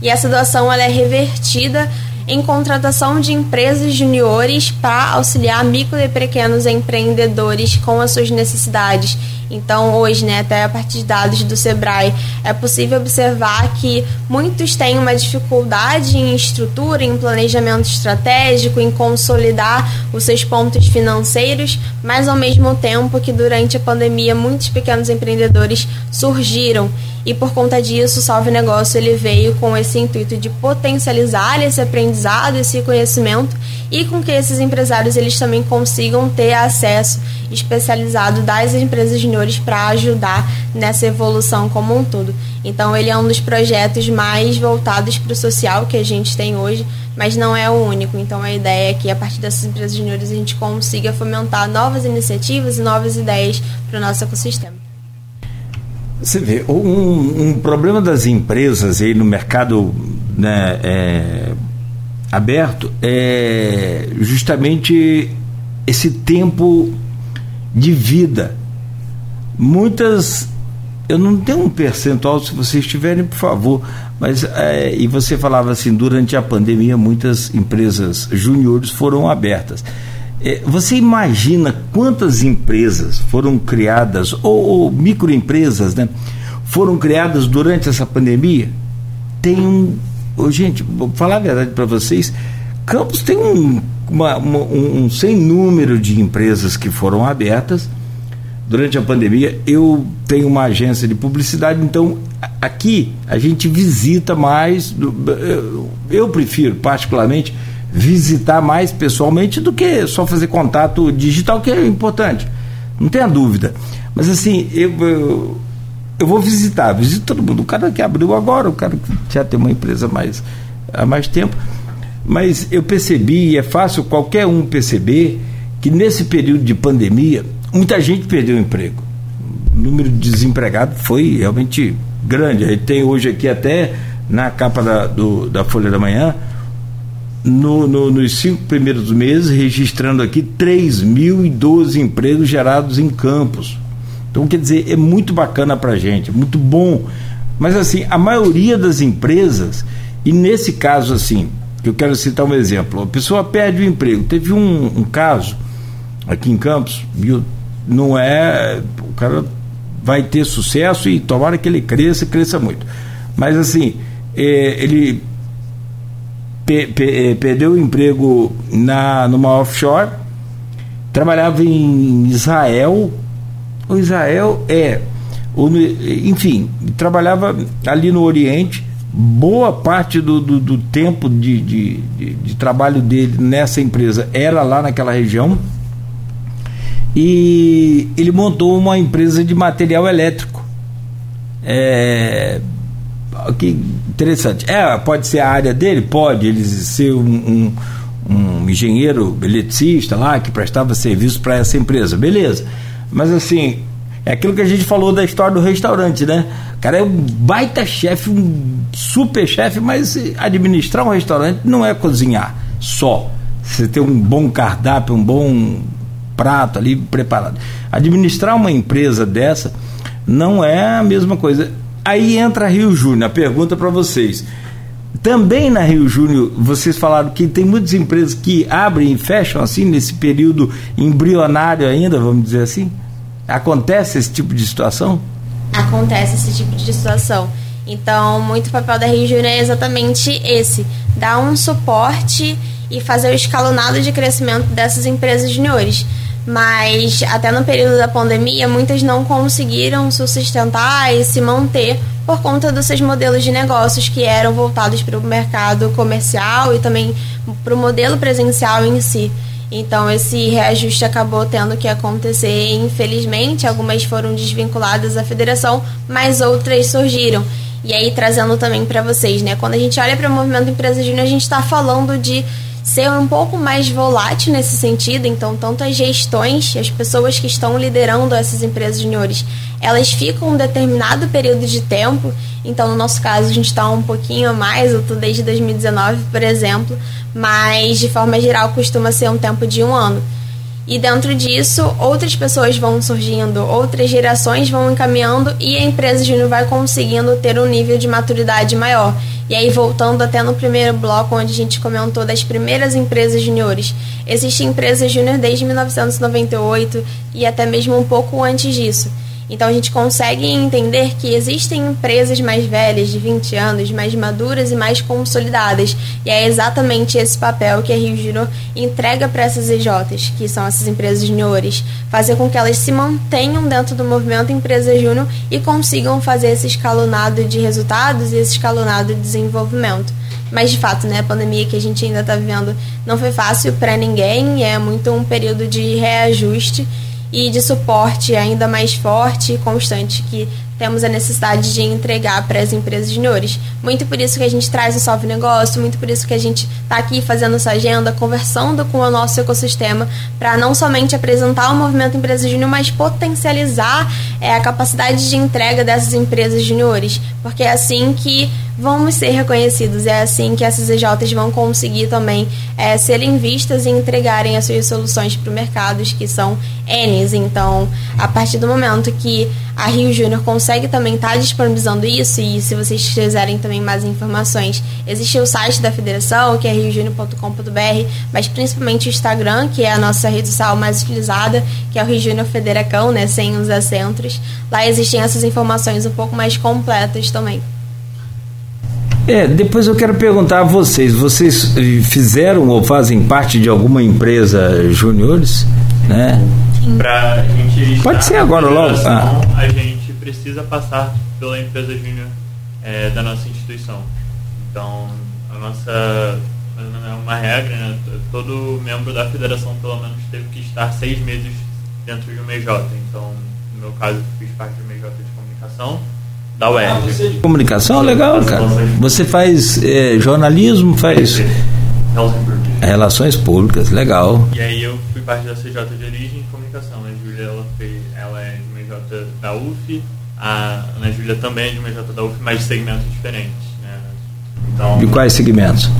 e essa doação ela é revertida em contratação de empresas juniores para auxiliar micro e pequenos empreendedores com as suas necessidades. Então, hoje, né, até a partir de dados do Sebrae, é possível observar que muitos têm uma dificuldade em estrutura, em planejamento estratégico, em consolidar os seus pontos financeiros, mas ao mesmo tempo que durante a pandemia muitos pequenos empreendedores surgiram. E por conta disso o Salve Negócio ele veio com esse intuito de potencializar esse aprendizado, esse conhecimento e com que esses empresários eles também consigam ter acesso especializado das empresas juniores para ajudar nessa evolução como um todo. Então ele é um dos projetos mais voltados para o social que a gente tem hoje, mas não é o único. Então a ideia é que a partir dessas empresas juniores a gente consiga fomentar novas iniciativas e novas ideias para o nosso ecossistema. Você vê, um, um, problema das empresas aí no mercado né, é, aberto é justamente esse tempo de vida. Muitas, eu não tenho um percentual, se vocês tiverem, por favor, mas é, e você falava assim, durante a pandemia muitas empresas júniores foram abertas. É, você imagina quantas empresas foram criadas, ou, ou microempresas, né? Foram criadas durante essa pandemia? Tem um. Oh, gente, vou falar a verdade para vocês: Campos tem um, uma, uma, um, um sem número de empresas que foram abertas durante a pandemia. Eu tenho uma agência de publicidade, então aqui a gente visita mais. Eu prefiro, particularmente, visitar mais pessoalmente do que só fazer contato digital, que é importante, não tenha dúvida. Mas assim, eu, eu, eu vou visitar, visito todo mundo. O cara que abriu agora, o cara que já tem uma empresa mais, há mais tempo. Mas eu percebi, e é fácil qualquer um perceber, que nesse período de pandemia, muita gente perdeu o emprego. O número de desempregados foi realmente grande. A gente tem hoje aqui até na capa da, do, da Folha da Manhã no, no, nos cinco primeiros meses, registrando aqui 3.012 empregos gerados em campos. Então, quer dizer, é muito bacana para a gente, muito bom. Mas, assim, a maioria das empresas, e nesse caso, assim, eu quero citar um exemplo: a pessoa perde o emprego. Teve um, um caso aqui em Campos? Não é. O cara vai ter sucesso e tomara que ele cresça, cresça muito. Mas, assim, é, ele pe, pe, eh, perdeu o emprego na, numa offshore, trabalhava em Israel, o Israel é, enfim, trabalhava ali no Oriente, boa parte do, do, do tempo de, de, de, de, trabalho dele nessa empresa era lá naquela região. E ele montou uma empresa de material elétrico. É, que interessante. É, pode ser a área dele? Pode. Ele ser um, um, um engenheiro eletricista lá que prestava serviço para essa empresa. Beleza. Mas assim, é aquilo que a gente falou da história do restaurante, né? O cara é um baita chefe, um super chefe, mas administrar um restaurante não é cozinhar só. Você ter um bom cardápio, um bom prato ali preparado. Administrar uma empresa dessa não é a mesma coisa. Aí entra Rio Júnior. A pergunta para vocês. Também na Rio Júnior, vocês falaram que tem muitas empresas que abrem e fecham assim nesse período embrionário ainda, vamos dizer assim? Acontece esse tipo de situação? Acontece esse tipo de situação. Então, muito papel da Rio Júnior é exatamente esse: dar um suporte e fazer o escalonado de crescimento dessas empresas juniores. Mas até no período da pandemia, muitas não conseguiram se sustentar e se manter por conta dos seus modelos de negócios que eram voltados para o mercado comercial e também para o modelo presencial em si. Então esse reajuste acabou tendo que acontecer, infelizmente, algumas foram desvinculadas da federação, mas outras surgiram. E aí trazendo também para vocês, né? Quando a gente olha para o movimento Empresa Júnior, a gente está falando de ser um pouco mais volátil nesse sentido. Então, tanto as gestões, as pessoas que estão liderando essas empresas juniores, elas ficam um determinado período de tempo. Então, no nosso caso, a gente está um pouquinho mais, eu estou desde 2019, por exemplo, mas de forma geral costuma ser um tempo de um ano. E dentro disso, outras pessoas vão surgindo, outras gerações vão encaminhando e a empresa júnior vai conseguindo ter um nível de maturidade maior. E aí, voltando até no primeiro bloco, onde a gente comentou das primeiras empresas juniores, existem empresas júnior desde 1998 e até mesmo um pouco antes disso. Então a gente consegue entender que existem empresas mais velhas, de 20 anos, mais maduras e mais consolidadas. E é exatamente esse papel que a Rio Júnior entrega para essas EJs, que são essas empresas juniores, fazer com que elas se mantenham dentro do movimento Empresa Júnior e consigam fazer esse escalonado de resultados e esse escalonado de desenvolvimento. Mas de fato, né, a pandemia que a gente ainda está vivendo não foi fácil para ninguém, é muito um período de reajuste e de suporte ainda mais forte e constante que temos a necessidade de entregar para as empresas juniores. Muito por isso que a gente traz o Salve Negócio, muito por isso que a gente está aqui fazendo essa agenda, conversando com o nosso ecossistema, para não somente apresentar o movimento Empresa Júnior, mas potencializar é, a capacidade de entrega dessas empresas juniores, porque é assim que vamos ser reconhecidos. É assim que essas EJs vão conseguir também é, serem vistas e entregarem as suas soluções para o mercado, que são Ns. Então, a partir do momento que a Rio Júnior consegue também estar tá disponibilizando isso, e se vocês quiserem também mais informações, existe o site da federação, que é riojúnior.com.br, mas principalmente o Instagram, que é a nossa rede social mais utilizada, que é o Rio Júnior Federacão, né, sem os acentos. Lá existem essas informações um pouco mais completas também. É, depois eu quero perguntar a vocês, vocês fizeram ou fazem parte de alguma empresa júniores, né? Pra gente Pode ser agora logo. Ah. A gente precisa passar pela empresa júnior é, da nossa instituição. Então, a nossa é uma regra, né? Todo membro da federação pelo menos teve que estar seis meses dentro de uma EJ. Então, no meu caso, fiz parte de uma EJ de comunicação da UERJ. Ah, comunicação, legal, cara. Você faz é, jornalismo, faz relações públicas, legal. E aí eu fui parte da CJ de origem e comunicação. A Júlia ela, ela é de uma EJ da UF, a Ana Júlia também é de uma EJ da UF, mas de segmentos diferentes. Né? Então, de quais segmentos?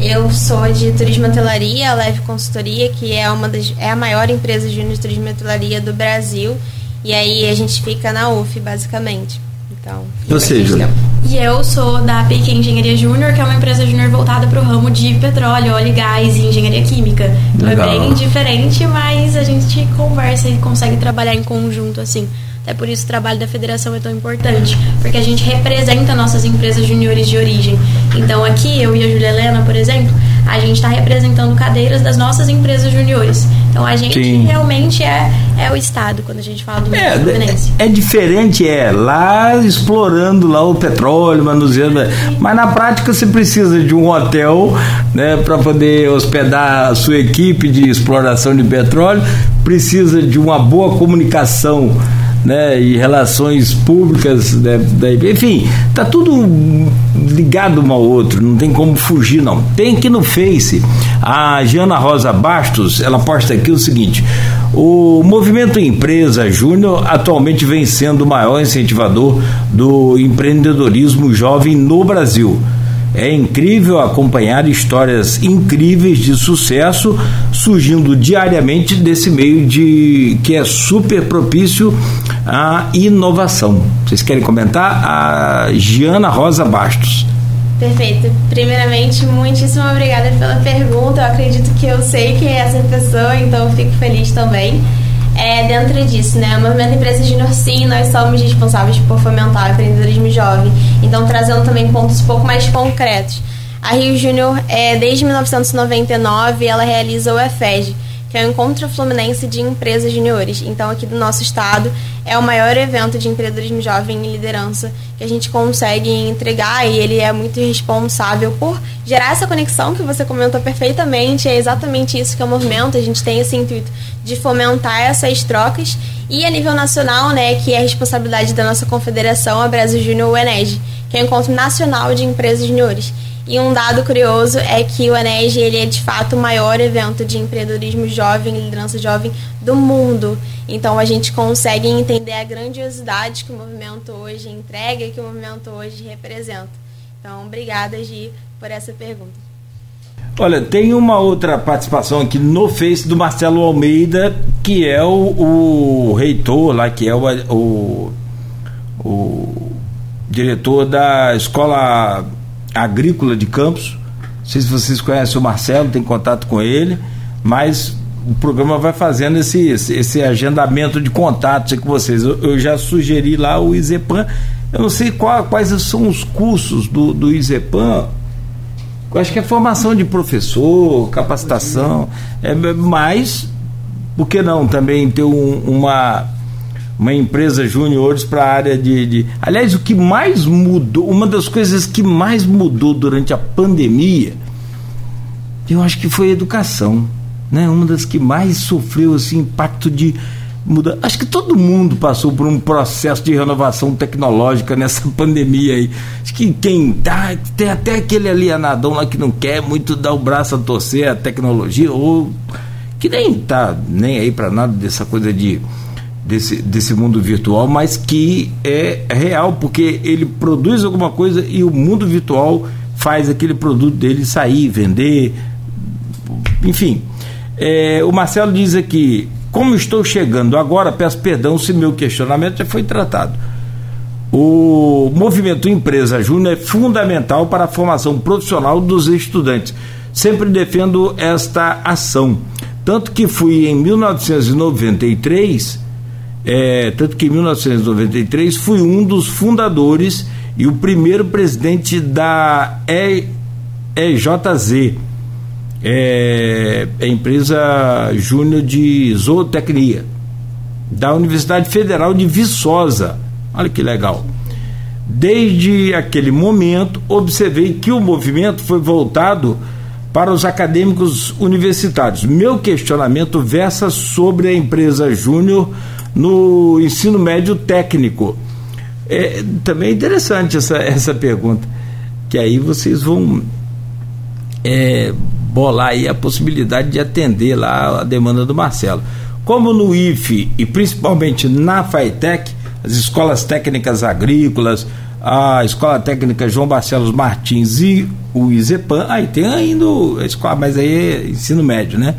Eu sou de turismo hotelaria, a Leve Consultoria, que é uma das, é a maior empresa de turismo hotelaria do Brasil. E aí a gente fica na UF, basicamente. Então, Ou seja, e eu sou da PIC Engenharia Júnior, que é uma empresa júnior voltada para o ramo de petróleo, óleo e gás e engenharia química. Então é bem diferente, mas a gente conversa e consegue trabalhar em conjunto assim. Até por isso o trabalho da federação é tão importante, porque a gente representa nossas empresas juniores de origem. Então aqui, eu e a Julia Helena, por exemplo, a gente está representando cadeiras das nossas empresas juniores. Então a gente Sim. realmente é, é o Estado quando a gente fala do é, Fluminense. É, é diferente, é lá explorando lá o petróleo, manuseando, mas na prática você precisa de um hotel né, para poder hospedar a sua equipe de exploração de petróleo, precisa de uma boa comunicação né, e relações públicas, né, enfim, tá tudo ligado um ao outro, não tem como fugir não. Tem que no Face, a Jana Rosa Bastos, ela posta aqui o seguinte: o movimento Empresa Júnior atualmente vem sendo o maior incentivador do empreendedorismo jovem no Brasil. É incrível acompanhar histórias incríveis de sucesso surgindo diariamente desse meio de que é super propício à inovação. Vocês querem comentar? A Giana Rosa Bastos. Perfeito. Primeiramente, muitíssimo obrigada pela pergunta. Eu acredito que eu sei quem é essa pessoa, então fico feliz também é, dentro disso, né? O Movimento Empresa Júnior, sim, nós somos responsáveis por fomentar o empreendedorismo jovem. Então, trazendo também pontos um pouco mais concretos. A Rio Júnior, é, desde 1999, ela realiza o EFEG, que é o Encontro Fluminense de Empresas Juniores. Então, aqui do nosso estado, é o maior evento de empreendedorismo jovem e liderança que a gente consegue entregar e ele é muito responsável por gerar essa conexão que você comentou perfeitamente. É exatamente isso que é o movimento. A gente tem esse intuito de fomentar essas trocas e a nível nacional, né, que é a responsabilidade da nossa confederação, a Brasil Júnior UENEG, que é o Encontro Nacional de Empresas Juniores. E um dado curioso é que o ENEG ele é de fato o maior evento de empreendedorismo jovem, liderança jovem do mundo. Então a gente consegue entender a grandiosidade que o movimento hoje entrega e que o movimento hoje representa. Então, obrigada, Gi, por essa pergunta. Olha, tem uma outra participação aqui no Face do Marcelo Almeida, que é o, o reitor lá, que é o, o, o diretor da Escola Agrícola de Campos. Não sei se vocês conhecem o Marcelo, tem contato com ele, mas o programa vai fazendo esse, esse, agendamento de contatos com vocês. Eu, eu, já sugeri lá o Izepan. Eu não sei qual, quais são os cursos do, do Izepan. Eu acho que é formação de professor, capacitação. É, mas, por que não também ter um, uma, uma empresa júniores para a área de, de. Aliás, o que mais mudou, uma das coisas que mais mudou durante a pandemia, eu acho que foi a educação né? Uma das que mais sofreu esse impacto de mudança. Acho que todo mundo passou por um processo de renovação tecnológica nessa pandemia aí. Acho que quem tá, tem até aquele alienadão lá que não quer muito dar o braço a torcer a tecnologia ou que nem tá nem aí para nada dessa coisa de desse, desse mundo virtual, mas que é real, porque ele produz alguma coisa e o mundo virtual faz aquele produto dele sair, vender, enfim. É, o Marcelo diz aqui: como estou chegando agora, peço perdão se meu questionamento já foi tratado. O movimento Empresa Júnior é fundamental para a formação profissional dos estudantes. Sempre defendo esta ação. Tanto que fui em 1993, é, tanto que em 1993 fui um dos fundadores e o primeiro presidente da EJZ, é, é empresa júnior de zootecnia da Universidade Federal de Viçosa. Olha que legal. Desde aquele momento, observei que o movimento foi voltado para os acadêmicos universitários. Meu questionamento versa sobre a empresa júnior no ensino médio técnico. É também é interessante essa, essa pergunta, que aí vocês vão é, bolar aí a possibilidade de atender lá a demanda do Marcelo. Como no IFE e principalmente na FAITEC, as escolas técnicas agrícolas, a Escola Técnica João Barcelos Martins e o IZEPAN, aí tem ainda a escola, mas aí é ensino médio, né?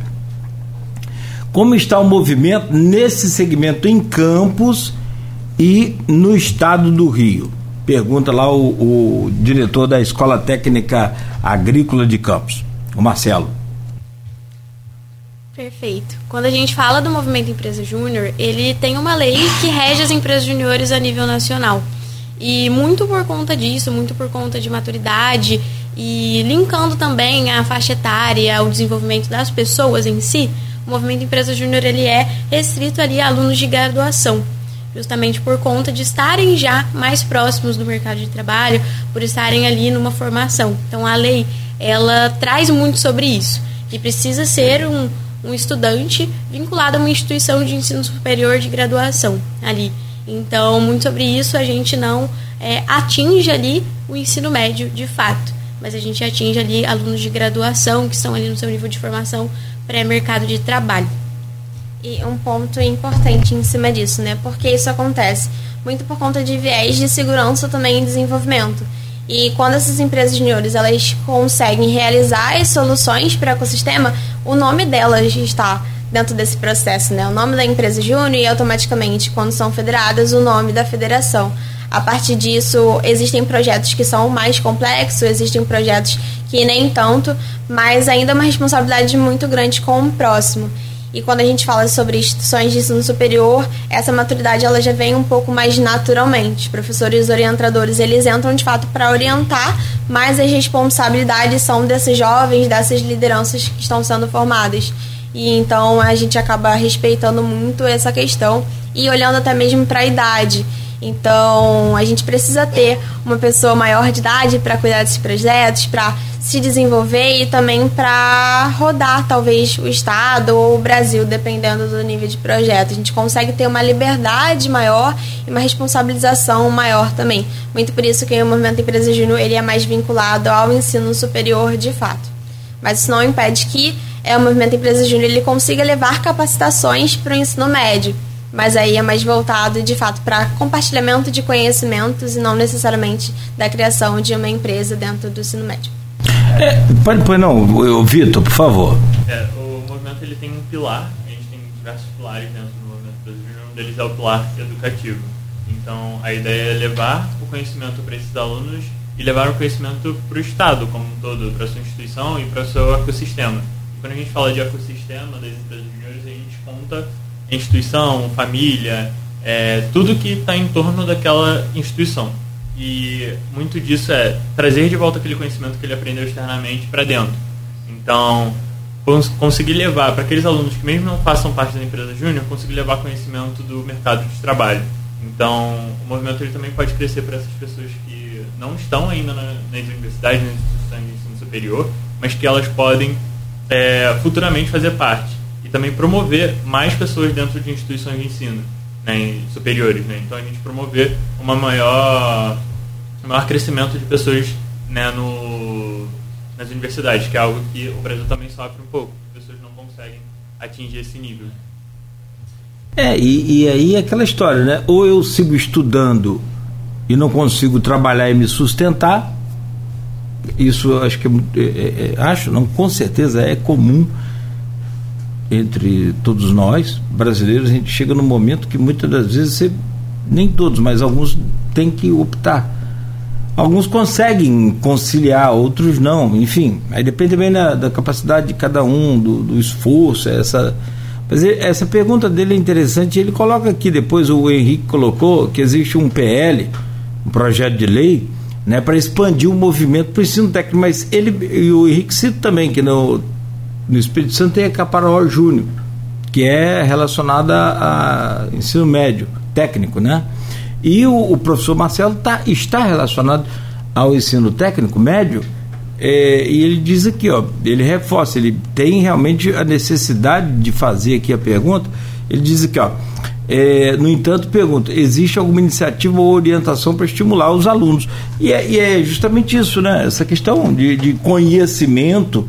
Como está o movimento nesse segmento em Campos e no estado do Rio? Pergunta lá o, o diretor da Escola Técnica Agrícola de Campos o Marcelo. Perfeito. Quando a gente fala do movimento Empresa Júnior, ele tem uma lei que rege as empresas juniores a nível nacional. E muito por conta disso, muito por conta de maturidade e linkando também a faixa etária, o desenvolvimento das pessoas em si, o movimento Empresa Júnior ele é restrito ali a alunos de graduação, justamente por conta de estarem já mais próximos do mercado de trabalho, por estarem ali numa formação. Então a lei ela traz muito sobre isso, que precisa ser um um estudante vinculado a uma instituição de ensino superior de graduação ali. Então, muito sobre isso a gente não é, atinge ali o ensino médio de fato, mas a gente atinge ali alunos de graduação que estão ali no seu nível de formação pré-mercado de trabalho. E um ponto importante em cima disso, né? Porque isso acontece muito por conta de viés de segurança também e desenvolvimento. E quando essas empresas juniores elas conseguem realizar as soluções para o ecossistema, o nome delas está dentro desse processo, né? O nome da empresa júnior e automaticamente, quando são federadas, o nome da federação. A partir disso, existem projetos que são mais complexos, existem projetos que nem tanto, mas ainda é uma responsabilidade muito grande com o próximo. E quando a gente fala sobre instituições de ensino superior, essa maturidade ela já vem um pouco mais naturalmente. Os professores orientadores, eles entram de fato para orientar, mas as responsabilidades são desses jovens, dessas lideranças que estão sendo formadas. E então a gente acaba respeitando muito essa questão e olhando até mesmo para a idade. Então, a gente precisa ter uma pessoa maior de idade para cuidar desses projetos, para se desenvolver e também para rodar, talvez, o Estado ou o Brasil, dependendo do nível de projeto. A gente consegue ter uma liberdade maior e uma responsabilização maior também. Muito por isso que o Movimento Empresa Júnior ele é mais vinculado ao ensino superior de fato. Mas isso não impede que é, o Movimento Empresa Júnior ele consiga levar capacitações para o ensino médio mas aí é mais voltado de fato para compartilhamento de conhecimentos e não necessariamente da criação de uma empresa dentro do ensino médio. É, pode, pode não, Vitor, por favor. É, o movimento ele tem um pilar, a gente tem diversos pilares dentro do movimento brasileiro, um deles é o pilar educativo. Então a ideia é levar o conhecimento para esses alunos e levar o conhecimento para o Estado como um todo, para a sua instituição e para o seu ecossistema. Quando a gente fala de ecossistema das empresas juniores, a gente conta instituição, família, é, tudo que está em torno daquela instituição. E muito disso é trazer de volta aquele conhecimento que ele aprendeu externamente para dentro. Então, cons conseguir levar para aqueles alunos que mesmo não façam parte da empresa júnior, conseguir levar conhecimento do mercado de trabalho. Então, o movimento ele também pode crescer para essas pessoas que não estão ainda na, nas universidades, nas instituições de ensino superior, mas que elas podem é, futuramente fazer parte e também promover mais pessoas dentro de instituições de ensino né, superiores. Né? Então a gente promover uma maior, um maior crescimento de pessoas né, no, nas universidades, que é algo que o Brasil também sofre um pouco. As pessoas não conseguem atingir esse nível. É, e, e aí aquela história, né? Ou eu sigo estudando e não consigo trabalhar e me sustentar, isso acho que é, é, é, acho, não, com certeza é comum entre todos nós, brasileiros, a gente chega num momento que muitas das vezes você, nem todos, mas alguns têm que optar. Alguns conseguem conciliar, outros não, enfim, aí depende bem da, da capacidade de cada um, do, do esforço, essa. Mas essa pergunta dele é interessante, ele coloca aqui, depois o Henrique colocou que existe um PL, um projeto de lei, né, para expandir o movimento para o ensino técnico, mas ele e o Henrique cita também que no no Espírito Santo tem a Caparol Júnior, que é relacionada a ensino médio, técnico, né? E o, o professor Marcelo tá, está relacionado ao ensino técnico médio, é, e ele diz aqui, ó, ele reforça, ele tem realmente a necessidade de fazer aqui a pergunta. Ele diz aqui, ó, é, no entanto, pergunta: existe alguma iniciativa ou orientação para estimular os alunos? E é, e é, justamente isso, né? Essa questão de, de conhecimento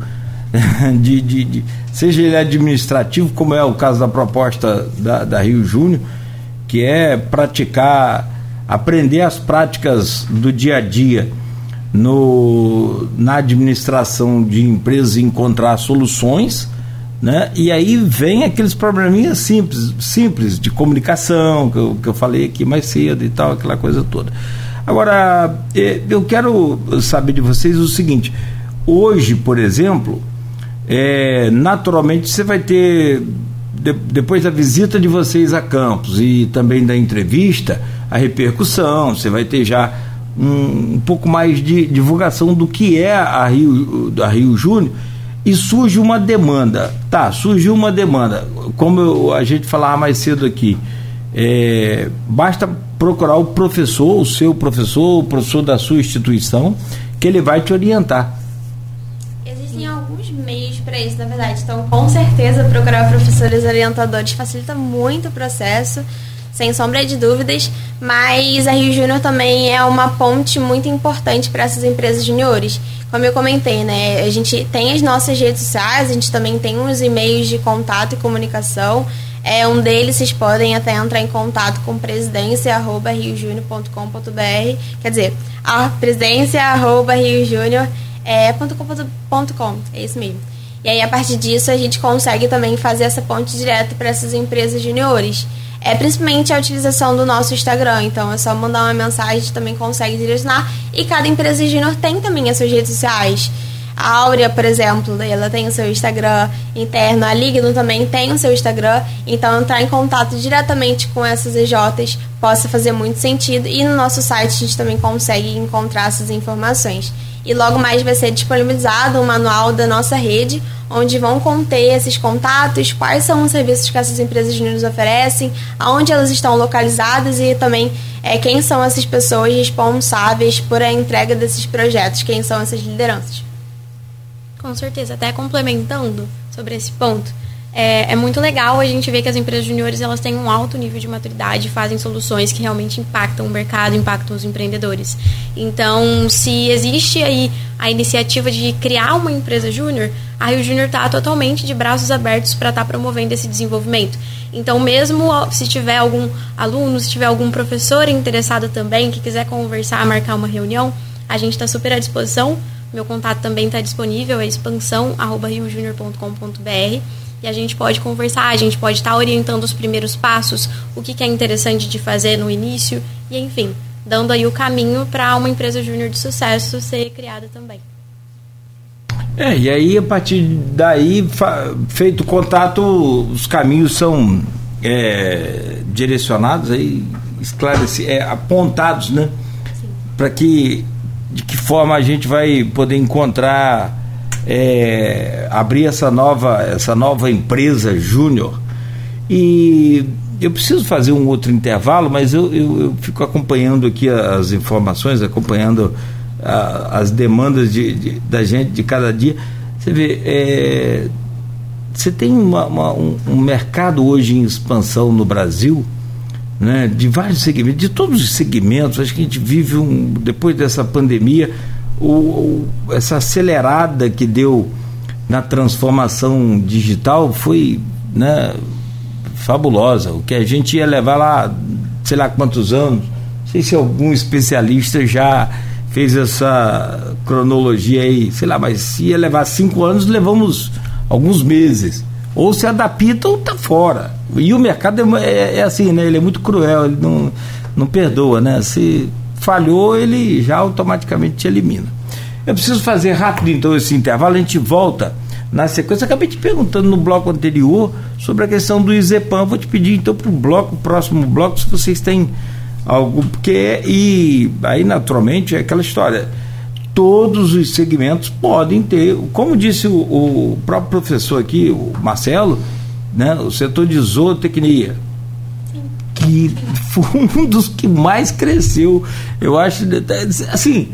de, de, de, seja ele administrativo, como é o caso da proposta da, da Rio Júnior, que é praticar, aprender as práticas do dia a dia no, na administração de empresas e encontrar soluções, né? E aí vem aqueles probleminhas simples, simples de comunicação, que eu, que eu falei aqui mais cedo e tal, aquela coisa toda. Agora, eh, eu quero saber de vocês o seguinte: hoje, por exemplo, é, naturalmente você vai ter, de, depois da visita de vocês a Campos e também da entrevista, a repercussão, você vai ter já um, um pouco mais de divulgação do que é a Rio, a Rio Júnior e surge uma demanda. Tá, surgiu uma demanda. Como eu, a gente falava mais cedo aqui, é, basta procurar o professor, o seu professor, o professor da sua instituição, que ele vai te orientar. Existem alguns meios para isso, na verdade. Então, com certeza, procurar professores orientadores facilita muito o processo, sem sombra de dúvidas. Mas a Rio Júnior também é uma ponte muito importante para essas empresas juniores. Como eu comentei, né? A gente tem as nossas redes sociais, a gente também tem uns e-mails de contato e comunicação. É, um deles vocês podem até entrar em contato com presidência.riojunior.com.br quer dizer, a presidência.riojunior é, é isso mesmo. E aí, a partir disso, a gente consegue também fazer essa ponte direto para essas empresas juniores. É principalmente a utilização do nosso Instagram. Então, é só mandar uma mensagem, também consegue direcionar. E cada empresa junior tem também as suas redes sociais. A Áurea, por exemplo, ela tem o seu Instagram interno, a Ligno também tem o seu Instagram, então entrar em contato diretamente com essas EJs possa fazer muito sentido e no nosso site a gente também consegue encontrar essas informações. E logo mais vai ser disponibilizado um manual da nossa rede, onde vão conter esses contatos, quais são os serviços que essas empresas júniores oferecem, aonde elas estão localizadas e também é, quem são essas pessoas responsáveis por a entrega desses projetos, quem são essas lideranças. Com certeza. Até complementando sobre esse ponto, é, é, muito legal a gente ver que as empresas juniores elas têm um alto nível de maturidade, fazem soluções que realmente impactam o mercado, impactam os empreendedores. Então, se existe aí a iniciativa de criar uma empresa júnior, a Rio Júnior está totalmente de braços abertos para estar tá promovendo esse desenvolvimento. Então, mesmo se tiver algum aluno, se tiver algum professor interessado também, que quiser conversar, marcar uma reunião, a gente está super à disposição meu contato também está disponível, é expansão.riojunior.com.br e a gente pode conversar, a gente pode estar tá orientando os primeiros passos, o que, que, é interessante de fazer no início e, enfim, dando aí o caminho para uma empresa júnior de sucesso ser criada também. É, e aí a partir daí, feito o contato, os caminhos são é, direcionados, aí, esclarecidos, é, apontados, né? Para que de que forma a gente vai poder encontrar é, abrir essa nova essa nova empresa júnior e eu preciso fazer um outro intervalo mas eu, eu, eu fico acompanhando aqui as informações acompanhando a, as demandas de, de, da gente de cada dia você vê é, você tem uma, uma, um, um mercado hoje em expansão no Brasil né, de vários segmentos, de todos os segmentos. Acho que a gente vive, um, depois dessa pandemia, o, o, essa acelerada que deu na transformação digital foi né, fabulosa. O que a gente ia levar lá, sei lá quantos anos, não sei se algum especialista já fez essa cronologia aí, sei lá, mas se ia levar cinco anos, levamos alguns meses ou se adapta ou está fora. E o mercado é, é, é, assim, né? Ele é muito cruel, ele não, não perdoa, né? Se falhou, ele já automaticamente te elimina. Eu preciso fazer rápido então esse intervalo, a gente volta na sequência. Acabei te perguntando no bloco anterior sobre a questão do Izepan. Vou te pedir então para o bloco, próximo bloco, se vocês têm algo, porque e aí naturalmente é aquela história todos os segmentos podem ter, como disse o, o próprio professor aqui, o Marcelo, né, o setor de zootecnia, que foi um dos que mais cresceu, eu acho, assim,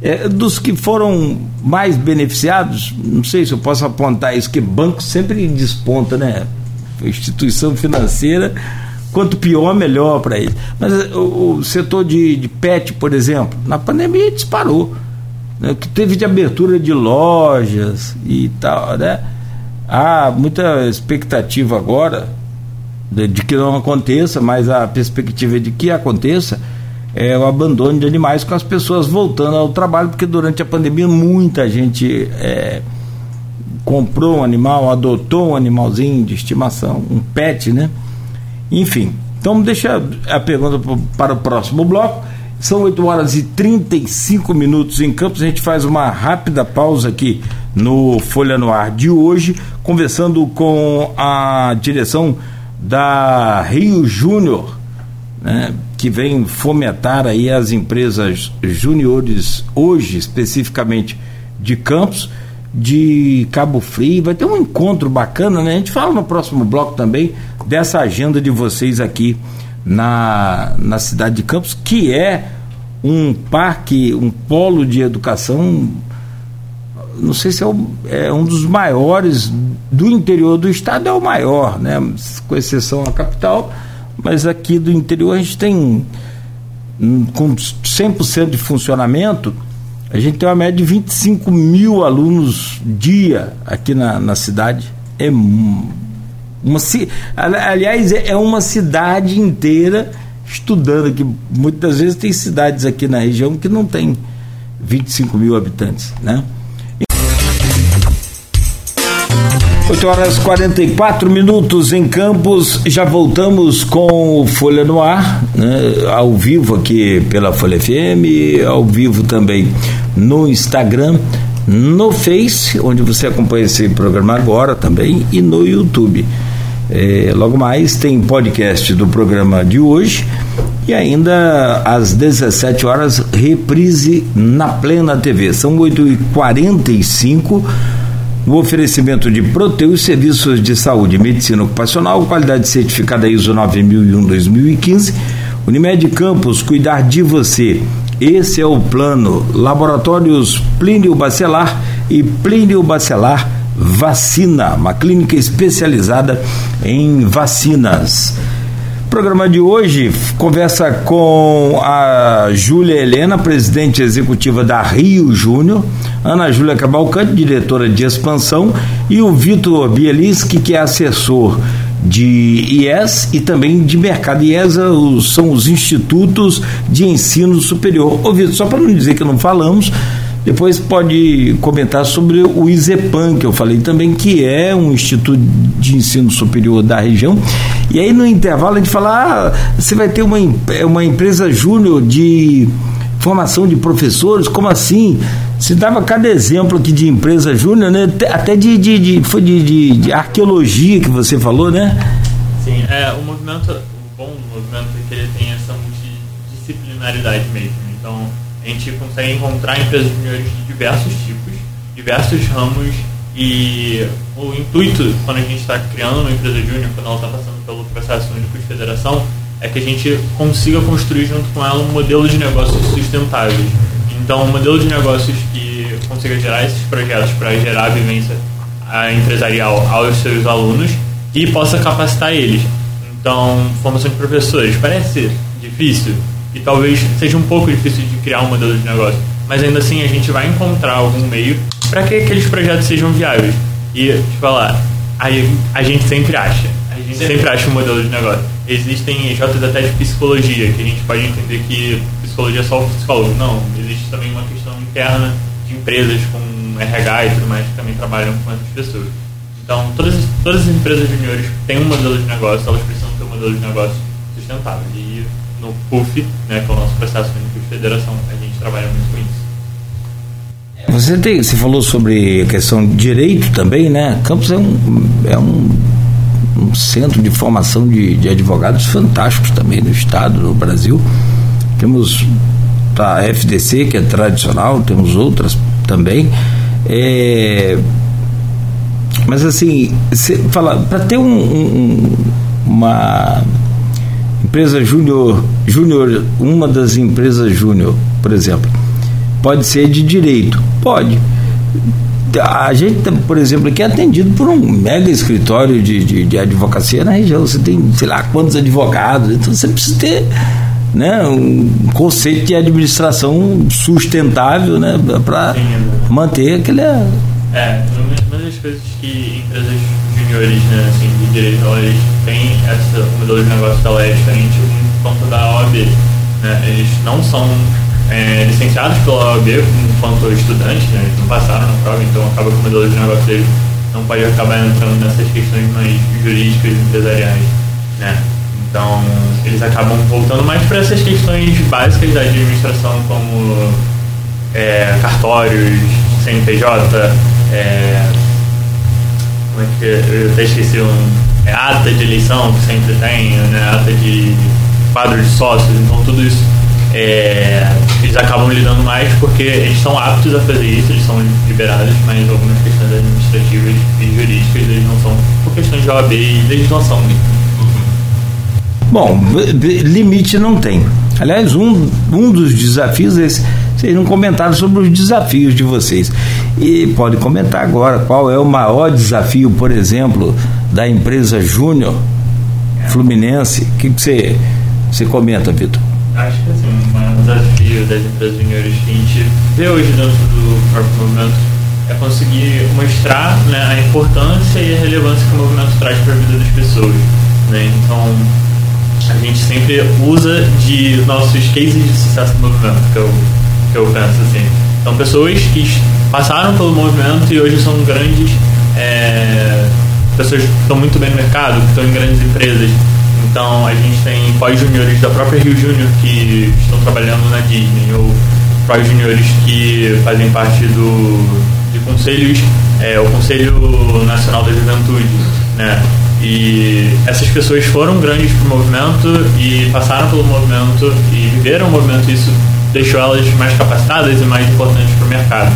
é, dos que foram mais beneficiados, não sei se eu posso apontar isso, que banco sempre desponta, né? Instituição financeira, quanto pior, melhor para eles. Mas o, o setor de, de, pet, por exemplo, na pandemia disparou né, que teve de abertura de lojas e tal, né? Há muita expectativa agora de, de que não aconteça, mas a perspectiva de que aconteça é o abandono de animais com as pessoas voltando ao trabalho, porque durante a pandemia muita gente é, comprou um animal, adotou um animalzinho de estimação, um pet, né? Enfim, então deixa a pergunta para o próximo bloco São 8 horas e 35 minutos em Campos. A gente faz uma rápida pausa aqui no Folha no Ar de hoje, conversando com a direção da Rio Júnior, né, que vem fomentar aí as empresas juniores hoje, especificamente de Campos, de Cabo Frio. Vai ter um encontro bacana, né? A gente fala no próximo bloco também dessa agenda de vocês aqui na, na cidade de Campos, que é um parque, um polo de educação, não sei se é, o, é, um dos maiores do interior do estado, é o maior, né? com exceção à capital, mas aqui do interior a gente tem, com 100% de funcionamento, a gente tem uma média de 25 mil alunos dia aqui na, na cidade. É uma, aliás, é, é uma cidade inteira estudando aqui. Muitas vezes tem cidades aqui na região que não tem 25 mil habitantes, né? 8 horas 44 minutos em Campos, já voltamos com Folha no Ar, né, ao vivo aqui pela Folha FM, ao vivo também no Instagram, no Face, onde você acompanha esse programa agora também, e no YouTube. É, logo mais tem podcast do programa de hoje e ainda às 17 horas reprise na Plena TV. São 8h45 o oferecimento de Proteus Serviços de Saúde e Medicina Ocupacional, qualidade certificada ISO 9001-2015. Unimed Campos, cuidar de você. Esse é o plano. Laboratórios Plínio Bacelar e Plínio Bacelar Vacina, uma clínica especializada em vacinas. Programa de hoje conversa com a Júlia Helena, presidente executiva da Rio Júnior, Ana Júlia Cavalcante, diretora de expansão, e o Vitor Bielinski, que é assessor de IES e também de mercado. IES são os institutos de ensino superior. Ô Vitor, só para não dizer que não falamos, depois pode comentar sobre o ISEPAN, que eu falei também, que é um instituto de ensino superior da região. E aí no intervalo a gente fala, ah, você vai ter uma, uma empresa júnior de formação de professores, como assim? Você dava cada exemplo aqui de empresa júnior, né? Até de, de, de foi de, de, de, arqueologia que você falou, né? Sim, é, o movimento, o bom movimento é que ele tem essa multidisciplinaridade mesmo. Então, a gente consegue encontrar empresas de diversos tipos, diversos ramos e o intuito quando a gente está criando uma empresa júnior, quando ela está passando pelo processo único de federação, é que a gente consiga construir junto com ela um modelo de negócios sustentáveis. Então, um modelo de negócios que consiga gerar esses projetos para gerar a vivência empresarial aos seus alunos e possa capacitar eles. Então, formação de professores parece difícil, e talvez seja um pouco difícil de criar um modelo de negócio, mas ainda assim a gente vai encontrar algum meio para que aqueles projetos sejam viáveis. E, te falar, a, a gente sempre acha, a gente sempre, sempre acha um modelo de negócio. Existem EJs até de psicologia, que a gente pode entender que psicologia é só o psicólogo. Não, existe também uma questão interna de empresas com RH e tudo mais que também trabalham com essas pessoas. Então, todas, todas as empresas juniores têm um modelo de negócio, elas precisam ter um modelo de negócio sustentável. E no PUF, né, que é o nosso processo de federação, a gente trabalha muito com isso. Você, tem, você falou sobre a questão de direito também, né? Campos é um, é um, um centro de formação de, de, advogados fantásticos também no Estado, no Brasil. Temos a FDC, que é tradicional, temos outras também. É, mas assim, para ter um, um, uma Empresa Júnior, Júnior, uma das empresas Júnior, por exemplo, pode ser de direito? Pode. A gente, por exemplo, aqui é atendido por um mega escritório de, de, de advocacia na região. Você tem, sei lá, quantos advogados. Então você precisa ter né, um conceito de administração sustentável né, para manter aquele. É, uma das coisas que empresas juniores, né, assim, de direito, eles têm essa modelo de negócio dela é diferente quanto da OAB. Né? Eles não são é, licenciados pela OAB enquanto estudantes, né? eles não passaram na prova, então acaba que o modelo de negócio deles não pode acabar entrando nessas questões mais jurídicas e empresariais. Né? Então, eles acabam voltando mais para essas questões básicas da administração, como é, cartórios, CNPJ, é, como é que eu até esqueci um é, ata de eleição que sempre tem, né, ata de quadro de sócios, então tudo isso é, eles acabam lidando mais porque eles são aptos a fazer isso, eles são liberados, mas algumas questões administrativas e jurídicas eles não são por questões de OAB e legislação mesmo. Bom, limite não tem. Aliás, um, um dos desafios é esse. Vocês não comentaram sobre os desafios de vocês. E pode comentar agora qual é o maior desafio, por exemplo, da empresa Júnior Fluminense. O que, você, você comenta, Vitor? Acho que assim, um desafio das empresas juniores que a gente vê hoje dentro do próprio movimento é conseguir mostrar né, a importância e a relevância que o movimento traz para a vida das pessoas. Né? Então, a gente sempre usa de nossos cases de sucesso do movimento, que eu, que eu penso assim. São pessoas que passaram pelo movimento e hoje são grandes é, pessoas que estão muito bem no mercado, que estão em grandes empresas. Então a gente tem pós-juniores da própria Rio Júnior que estão trabalhando na Disney, ou pós-juniores que fazem parte do, de conselhos, é, o Conselho Nacional da Juventude, né? E essas pessoas foram grandes para o movimento e passaram pelo movimento e viveram o movimento. E isso deixou elas mais capacitadas e mais importantes para o mercado.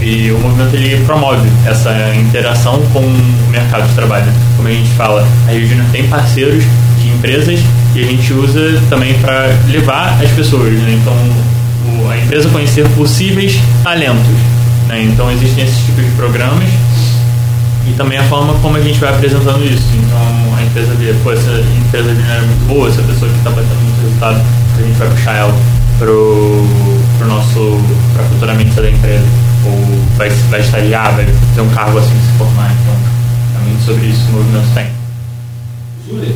E o movimento ele promove essa interação com o mercado de trabalho. Como a gente fala, a Júnior tem parceiros de empresas e a gente usa também para levar as pessoas. Né? Então, a empresa conhecer possíveis talentos. Né? Então, existem esses tipos de programas e também a forma como a gente vai apresentando isso. Então a empresa vê, pô, essa empresa de é muito boa, essa pessoa que está batendo muito resultado, a gente vai puxar ela pro, pro nosso, para futuramente da empresa. Ou vai, vai estagiar, vai ter um cargo assim se formar. Então, também sobre isso o movimento tem.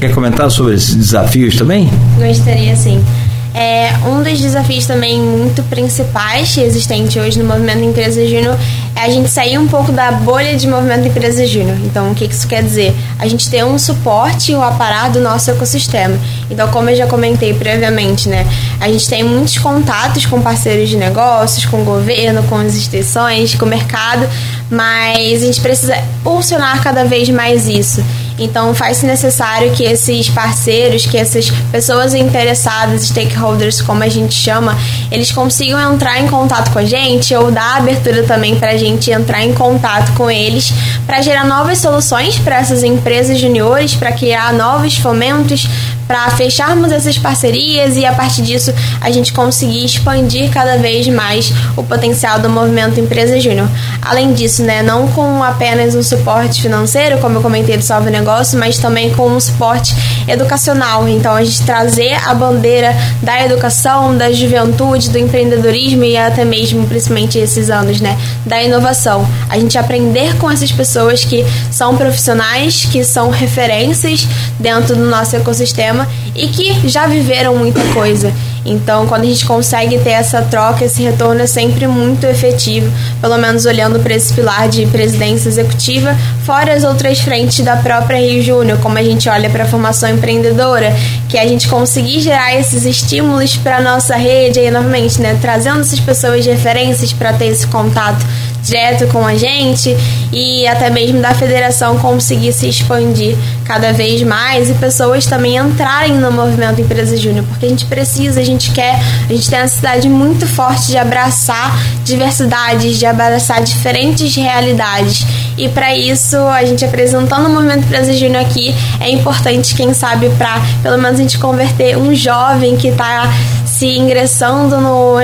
Quer comentar sobre esses desafios também? Gostaria sim. É, um dos desafios também muito principais existente hoje no movimento Empresa Júnior é a gente sair um pouco da bolha de movimento Empresa Júnior. Então, o que isso quer dizer? A gente ter um suporte e um aparato do nosso ecossistema. Então, como eu já comentei previamente, né? A gente tem muitos contatos com parceiros de negócios, com o governo, com as instituições, com o mercado, mas a gente precisa funcionar cada vez mais isso. Então, faz-se necessário que esses parceiros, que essas pessoas interessadas, stakeholders, como a gente chama, eles consigam entrar em contato com a gente ou dar abertura também para a gente entrar em contato com eles para gerar novas soluções para essas empresas juniores, para criar novos fomentos, para fecharmos essas parcerias e a partir disso a gente conseguir expandir cada vez mais o potencial do movimento Empresa Júnior. Além disso, né, não com apenas um suporte financeiro, como eu comentei do Salve Negócio, mas também com um suporte educacional. Então a gente trazer a bandeira da educação, da juventude, do empreendedorismo e até mesmo, principalmente esses anos, né, da inovação. A gente aprender com essas pessoas que são profissionais, que são referências dentro do nosso ecossistema e que já viveram muita coisa. Então, quando a gente consegue ter essa troca, esse retorno é sempre muito efetivo, pelo menos olhando para esse pilar de presidência executiva, fora as outras frentes da própria Rio Júnior, como a gente olha para a formação empreendedora, que é a gente conseguir gerar esses estímulos para a nossa rede, aí novamente, né, trazendo essas pessoas de referências para ter esse contato direto com a gente e até mesmo da federação conseguir se expandir cada vez mais e pessoas também entrarem no movimento Empresa Júnior, porque a gente precisa, a gente quer, a gente tem a necessidade muito forte de abraçar diversidades, de abraçar diferentes realidades. E para isso, a gente apresentando o movimento Empresa Júnior aqui, é importante, quem sabe, para pelo menos a gente converter um jovem que está se ingressando no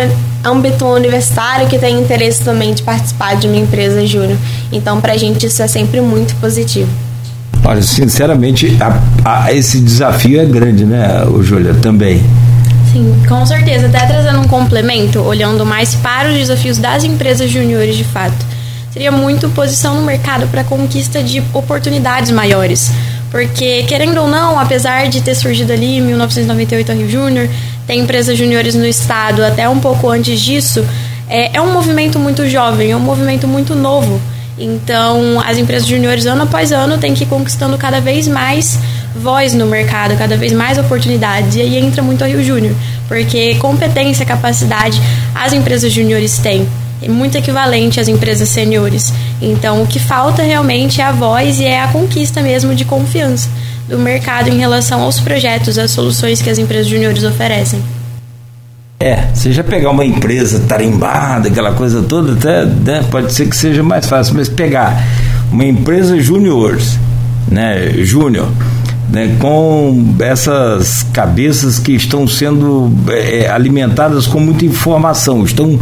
âmbito universitário que tem interesse também de participar de uma empresa júnior. Então, para a gente, isso é sempre muito positivo. Olha, sinceramente, a, a, esse desafio é grande, né, Júlia, também. Sim, com certeza. Até trazendo um complemento, olhando mais para os desafios das empresas júniores de fato. Seria muito posição no mercado para conquista de oportunidades maiores. Porque, querendo ou não, apesar de ter surgido ali em 1998 a Rio Júnior, tem empresas juniores no estado até um pouco antes disso, é, é um movimento muito jovem, é um movimento muito novo. Então, as empresas juniores, ano após ano, têm que ir conquistando cada vez mais voz no mercado, cada vez mais oportunidades. E aí entra muito a Rio Júnior, porque competência, capacidade as empresas júniores têm. É muito equivalente às empresas seniores. Então, o que falta realmente é a voz e é a conquista mesmo de confiança do mercado em relação aos projetos, às soluções que as empresas júniores oferecem. É, você já pegar uma empresa tarimbada, aquela coisa toda, até né, pode ser que seja mais fácil, mas pegar uma empresa júniores, né, júnior, né, com essas cabeças que estão sendo é, alimentadas com muita informação, estão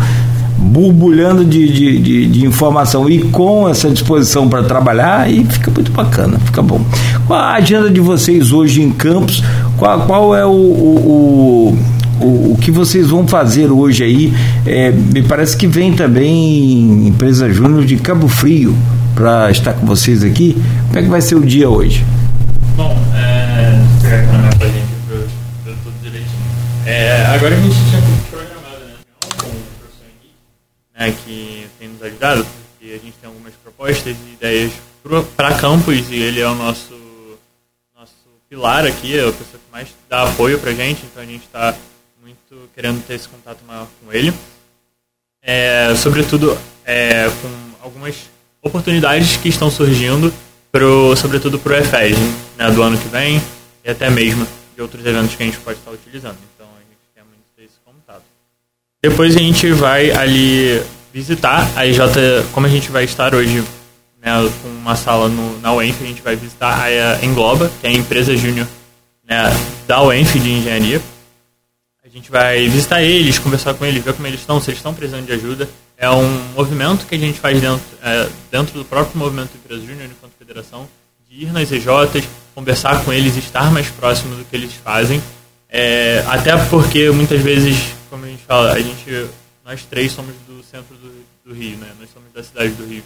borbulhando de, de, de, de, informação e com essa disposição para trabalhar, e fica muito bacana, fica bom. Qual a agenda de vocês hoje em Campos? Qual, qual é o, o, o, o que vocês vão fazer hoje aí? É, me parece que vem também empresa Júnior de Cabo Frio para estar com vocês aqui. Como é que vai ser o dia hoje? Bom, é, pra gente, tudo direitinho. É, agora a gente tinha né, que tem nos ajudado, porque a gente tem algumas propostas e ideias para campus e ele é o nosso, nosso pilar aqui, é a pessoa que mais dá apoio para a gente, então a gente está muito querendo ter esse contato maior com ele. É, sobretudo é, com algumas oportunidades que estão surgindo, pro, sobretudo para o EFES, né, do ano que vem e até mesmo de outros eventos que a gente pode estar utilizando. Depois a gente vai ali visitar a IJ, como a gente vai estar hoje né, com uma sala no, na UENF, a gente vai visitar a Engloba, que é a empresa júnior né, da UENF de engenharia. A gente vai visitar eles, conversar com eles, ver como eles estão, se eles estão precisando de ajuda. É um movimento que a gente faz dentro, é, dentro do próprio movimento empresa júnior, enquanto federação, de ir nas EJs, conversar com eles, estar mais próximo do que eles fazem. É, até porque muitas vezes como a gente fala, a gente, nós três somos do centro do, do Rio, né? Nós somos da cidade do Rio.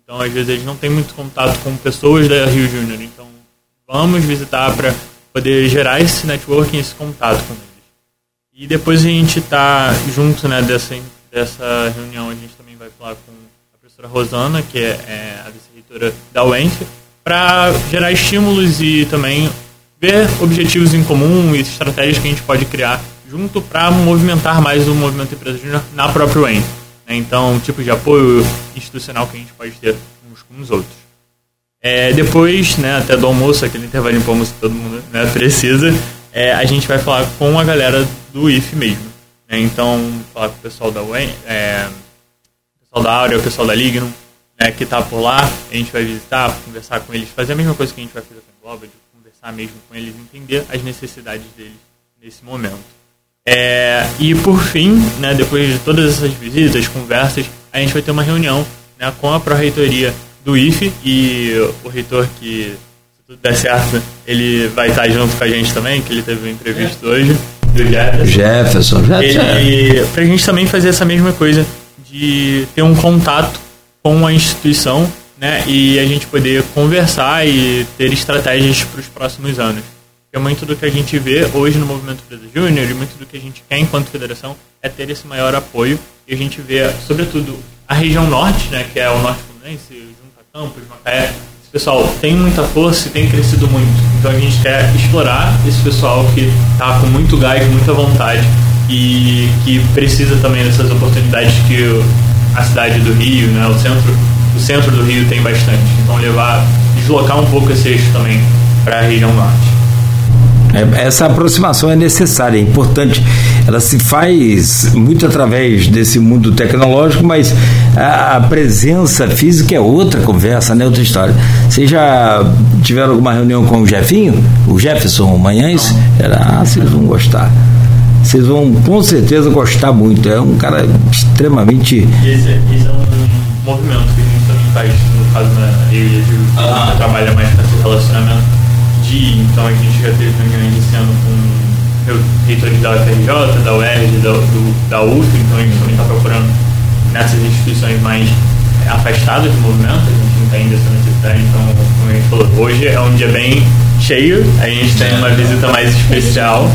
Então, às vezes, eles não têm muito contato com pessoas da Rio Júnior. Então, vamos visitar para poder gerar esse networking, esse contato com eles. E depois a gente está junto né, dessa, dessa reunião, a gente também vai falar com a professora Rosana, que é, é a vice-reitora da UENF, para gerar estímulos e também ver objetivos em comum e estratégias que a gente pode criar junto para movimentar mais o movimento empresa júnior na própria UEM. Né? Então, tipo de apoio institucional que a gente pode ter uns com os outros. É, depois, né, até do almoço, aquele intervalo em almoço que todo mundo né, precisa, é, a gente vai falar com a galera do IF mesmo. Né? Então, falar com o pessoal da UEM, é, pessoal da Áurea, o pessoal da Lignum, né, que está por lá, a gente vai visitar, conversar com eles, fazer a mesma coisa que a gente vai fazer com o Global, de conversar mesmo com eles, entender as necessidades deles nesse momento. É, e por fim, né, depois de todas essas visitas, conversas, a gente vai ter uma reunião né, com a pró-reitoria do IFE e o reitor que, se tudo der certo, ele vai estar junto com a gente também, que ele teve uma entrevista é. hoje, do Jefferson. Jefferson, Jefferson. Para a gente também fazer essa mesma coisa, de ter um contato com a instituição né, e a gente poder conversar e ter estratégias para os próximos anos é muito do que a gente vê hoje no movimento Presa Júnior e muito do que a gente quer enquanto federação é ter esse maior apoio e a gente vê, sobretudo, a região norte, né, que é o norte fluminense, junto a Campos, Macaé, esse pessoal tem muita força e tem crescido muito. Então a gente quer explorar esse pessoal que está com muito gás, muita vontade e que precisa também dessas oportunidades que a cidade do Rio, né, o centro, o centro do Rio tem bastante. Então levar, deslocar um pouco esse eixo também para a região norte. É, essa aproximação é necessária, é importante. Ela se faz muito através desse mundo tecnológico, mas a, a presença física é outra conversa, né? Outra história. Vocês já tiveram alguma reunião com o Jefinho? O Jefferson Manhães? Era, ah, vocês vão gostar. Vocês vão com certeza gostar muito. É um cara extremamente. Esse, esse é um movimento que a gente também faz, no caso, né? Eu e a ah. trabalha mais com esse relacionamento então a gente já teve reuniões esse ano com reitores da UFRJ, da UERJ, da, do, da UF, então a gente também está procurando nessas instituições mais afastadas do movimento, a gente entende essa necessidade, então, como a gente falou, hoje é um dia bem cheio, a gente tem uma visita mais especial,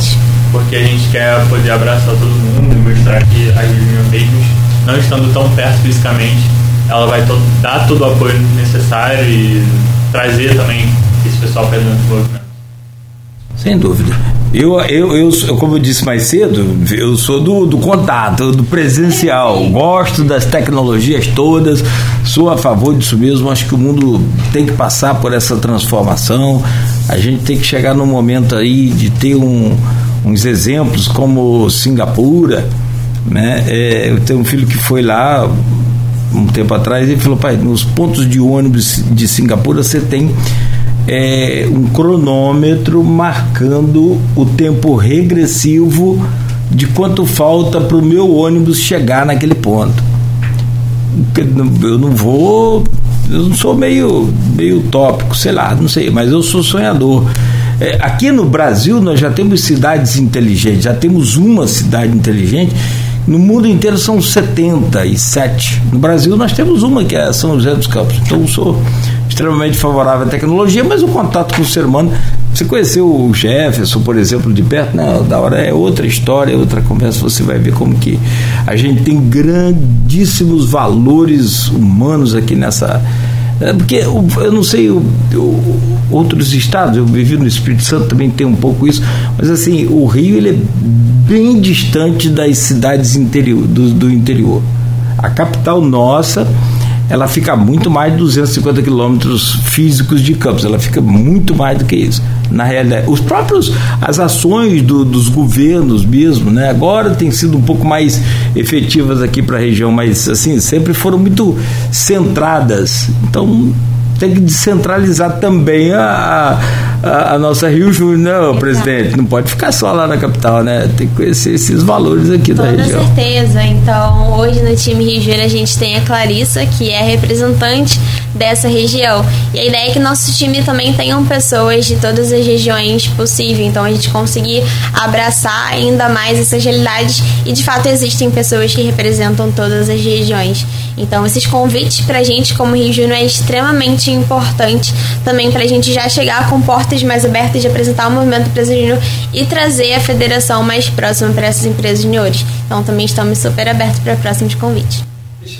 porque a gente quer poder abraçar todo mundo e mostrar que a reunião mesmo, não estando tão perto fisicamente, ela vai dar todo o apoio necessário e trazer também esse pessoal perdendo o movimento. Sem dúvida. Eu, eu, eu, como eu disse mais cedo, eu sou do, do contato, do presencial. Gosto das tecnologias todas, sou a favor disso mesmo. Acho que o mundo tem que passar por essa transformação. A gente tem que chegar num momento aí de ter um, uns exemplos como Singapura. Né? É, eu tenho um filho que foi lá um tempo atrás e falou: pai, nos pontos de ônibus de Singapura você tem é, um cronômetro marcando o tempo regressivo de quanto falta para o meu ônibus chegar naquele ponto. Eu não vou, eu não sou meio, meio utópico, sei lá, não sei, mas eu sou sonhador. É, aqui no Brasil nós já temos cidades inteligentes, já temos uma cidade inteligente no mundo inteiro são 77. No Brasil nós temos uma que é São José dos Campos. Então eu sou extremamente favorável à tecnologia, mas o contato com o ser humano. Você conheceu o Jefferson, por exemplo, de perto? Não, da hora é outra história, é outra conversa. Você vai ver como que a gente tem grandíssimos valores humanos aqui nessa. É, porque eu não sei outros estados, eu vivi no Espírito Santo também tem um pouco isso, mas assim, o Rio ele é bem distante das cidades interior, do, do interior. A capital nossa, ela fica muito mais de 250 quilômetros físicos de Campos, ela fica muito mais do que isso. Na realidade, os próprios as ações do, dos governos mesmo, né? Agora tem sido um pouco mais efetivas aqui para a região, mas assim sempre foram muito centradas. Então tem que descentralizar também a, a, a nossa Rio Júnior, não, né, presidente? Não pode ficar só lá na capital, né? Tem que conhecer esses valores aqui Toda da região. Com certeza. Então, hoje no time Rio Júnior a gente tem a Clarissa, que é representante dessa região. E a ideia é que nosso time também tenham pessoas de todas as regiões possível. Então, a gente conseguir abraçar ainda mais essas realidades. E de fato existem pessoas que representam todas as regiões. Então, esses convites para a gente, como Rio Júnior, é extremamente importante também para a gente já chegar com portas mais abertas de apresentar o movimento empresa júnior e trazer a federação mais próxima para essas empresas juniores. Então, também estamos super abertos para próximos convites.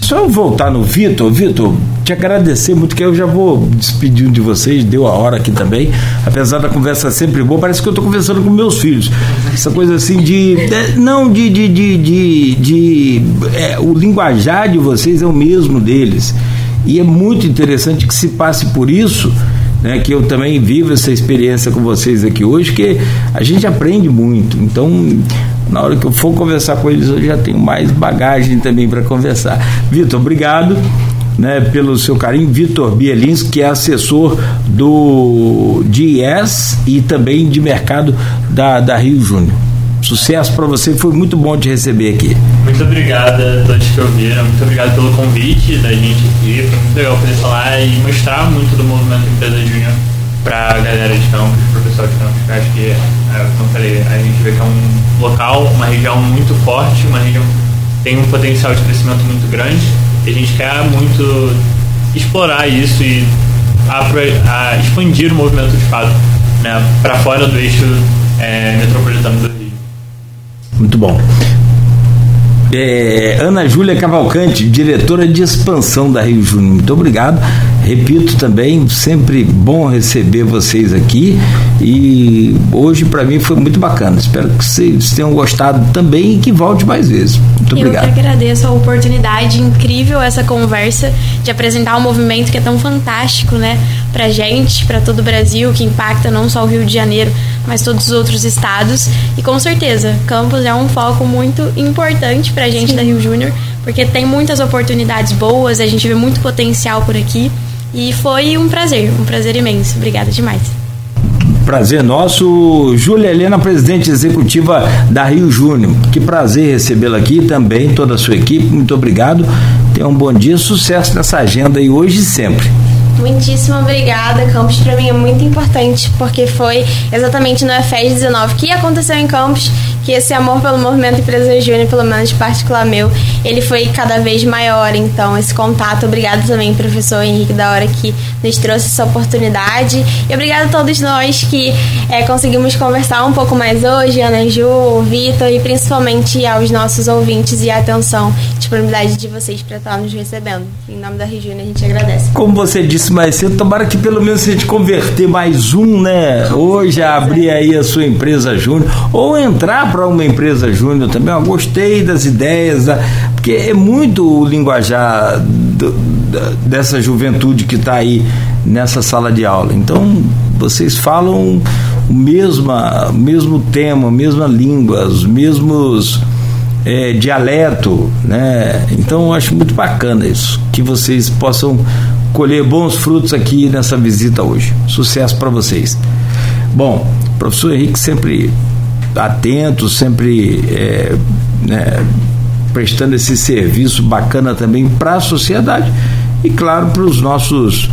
Só voltar no Vitor, Vitor, te agradecer muito, que eu já vou despedindo de vocês, deu a hora aqui também, apesar da conversa sempre boa, parece que eu estou conversando com meus filhos. Essa coisa assim de. de não, de. de, de, de, de é, o linguajar de vocês é o mesmo deles. E é muito interessante que se passe por isso. Né, que eu também vivo essa experiência com vocês aqui hoje, que a gente aprende muito. Então, na hora que eu for conversar com eles, eu já tenho mais bagagem também para conversar. Vitor, obrigado. Né, pelo seu carinho, Vitor Bielins, que é assessor do DIES e também de mercado da, da Rio Júnior. Sucesso para você, foi muito bom te receber aqui. Muito obrigado a todos que ouviram, muito obrigado pelo convite da gente aqui, foi muito legal poder falar e mostrar muito do movimento Empresa Júnior para a galera de campos, para o pessoal de campos, eu acho que, é, como falei, a gente vê que é um local, uma região muito forte, uma região que tem um potencial de crescimento muito grande, e a gente quer muito explorar isso e a, a expandir o movimento de fato né, para fora do eixo é, metropolitano do Rio. Muito bom. É, Ana Júlia Cavalcante, diretora de expansão da Rio Júnior. Muito obrigado. Repito também, sempre bom receber vocês aqui e hoje para mim foi muito bacana. Espero que vocês tenham gostado também e que volte mais vezes. Muito obrigado. Eu que agradeço a oportunidade, incrível essa conversa de apresentar um movimento que é tão fantástico, né, pra gente, para todo o Brasil, que impacta não só o Rio de Janeiro, mas todos os outros estados. E com certeza, Campos é um foco muito importante pra gente Sim. da Rio Júnior, porque tem muitas oportunidades boas, a gente vê muito potencial por aqui. E foi um prazer, um prazer imenso. Obrigada demais. Prazer nosso, Júlia Helena, presidente executiva da Rio Júnior. Que prazer recebê-la aqui também, toda a sua equipe. Muito obrigado. Tenha um bom dia, sucesso nessa agenda e hoje e sempre. Muitíssimo obrigada. Campus para mim é muito importante porque foi exatamente no FES 19 que aconteceu em Campos que esse amor pelo movimento Empresa Júnior, pelo menos particular meu, ele foi cada vez maior. Então, esse contato, obrigado também, professor Henrique, da hora que nos trouxe essa oportunidade. E obrigado a todos nós que é, conseguimos conversar um pouco mais hoje, Ana Ju, Vitor, e principalmente aos nossos ouvintes e a atenção, disponibilidade de vocês para estar nos recebendo. Em nome da Regina, a gente agradece. Como você disse mais cedo, tomara que pelo menos a gente converter mais um, né? Hoje abrir aí a sua empresa júnior, ou entrar para uma empresa júnior também. Eu gostei das ideias, da, porque é muito o linguajar do, da, dessa juventude que está aí nessa sala de aula. Então, vocês falam o mesma, mesmo tema, mesma língua, os mesmos é, dialeto, né? Então eu acho muito bacana isso, que vocês possam colher bons frutos aqui nessa visita hoje. Sucesso para vocês. Bom, professor Henrique sempre atento, sempre é, né, prestando esse serviço bacana também para a sociedade e claro para os nossos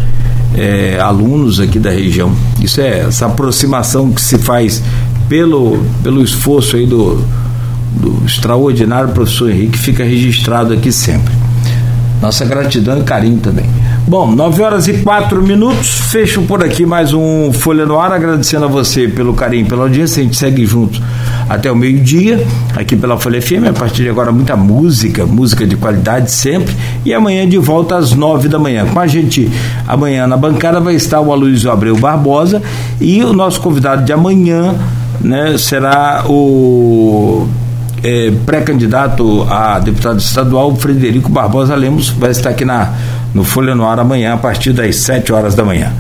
é, alunos aqui da região. Isso é essa aproximação que se faz pelo, pelo esforço aí do, do extraordinário professor Henrique, fica registrado aqui sempre. Nossa gratidão e carinho também. Bom, 9 horas e 4 minutos. Fecho por aqui mais um Folha no Ar, agradecendo a você pelo carinho, pela audiência. A gente segue juntos até o meio-dia, aqui pela Folha FM. A partir de agora, muita música, música de qualidade sempre. E amanhã de volta às 9 da manhã. Com a gente amanhã na bancada vai estar o Aloysio Abreu Barbosa e o nosso convidado de amanhã né, será o é, pré-candidato a deputado estadual, Frederico Barbosa Lemos, vai estar aqui na, no Folha no Ar amanhã, a partir das 7 horas da manhã.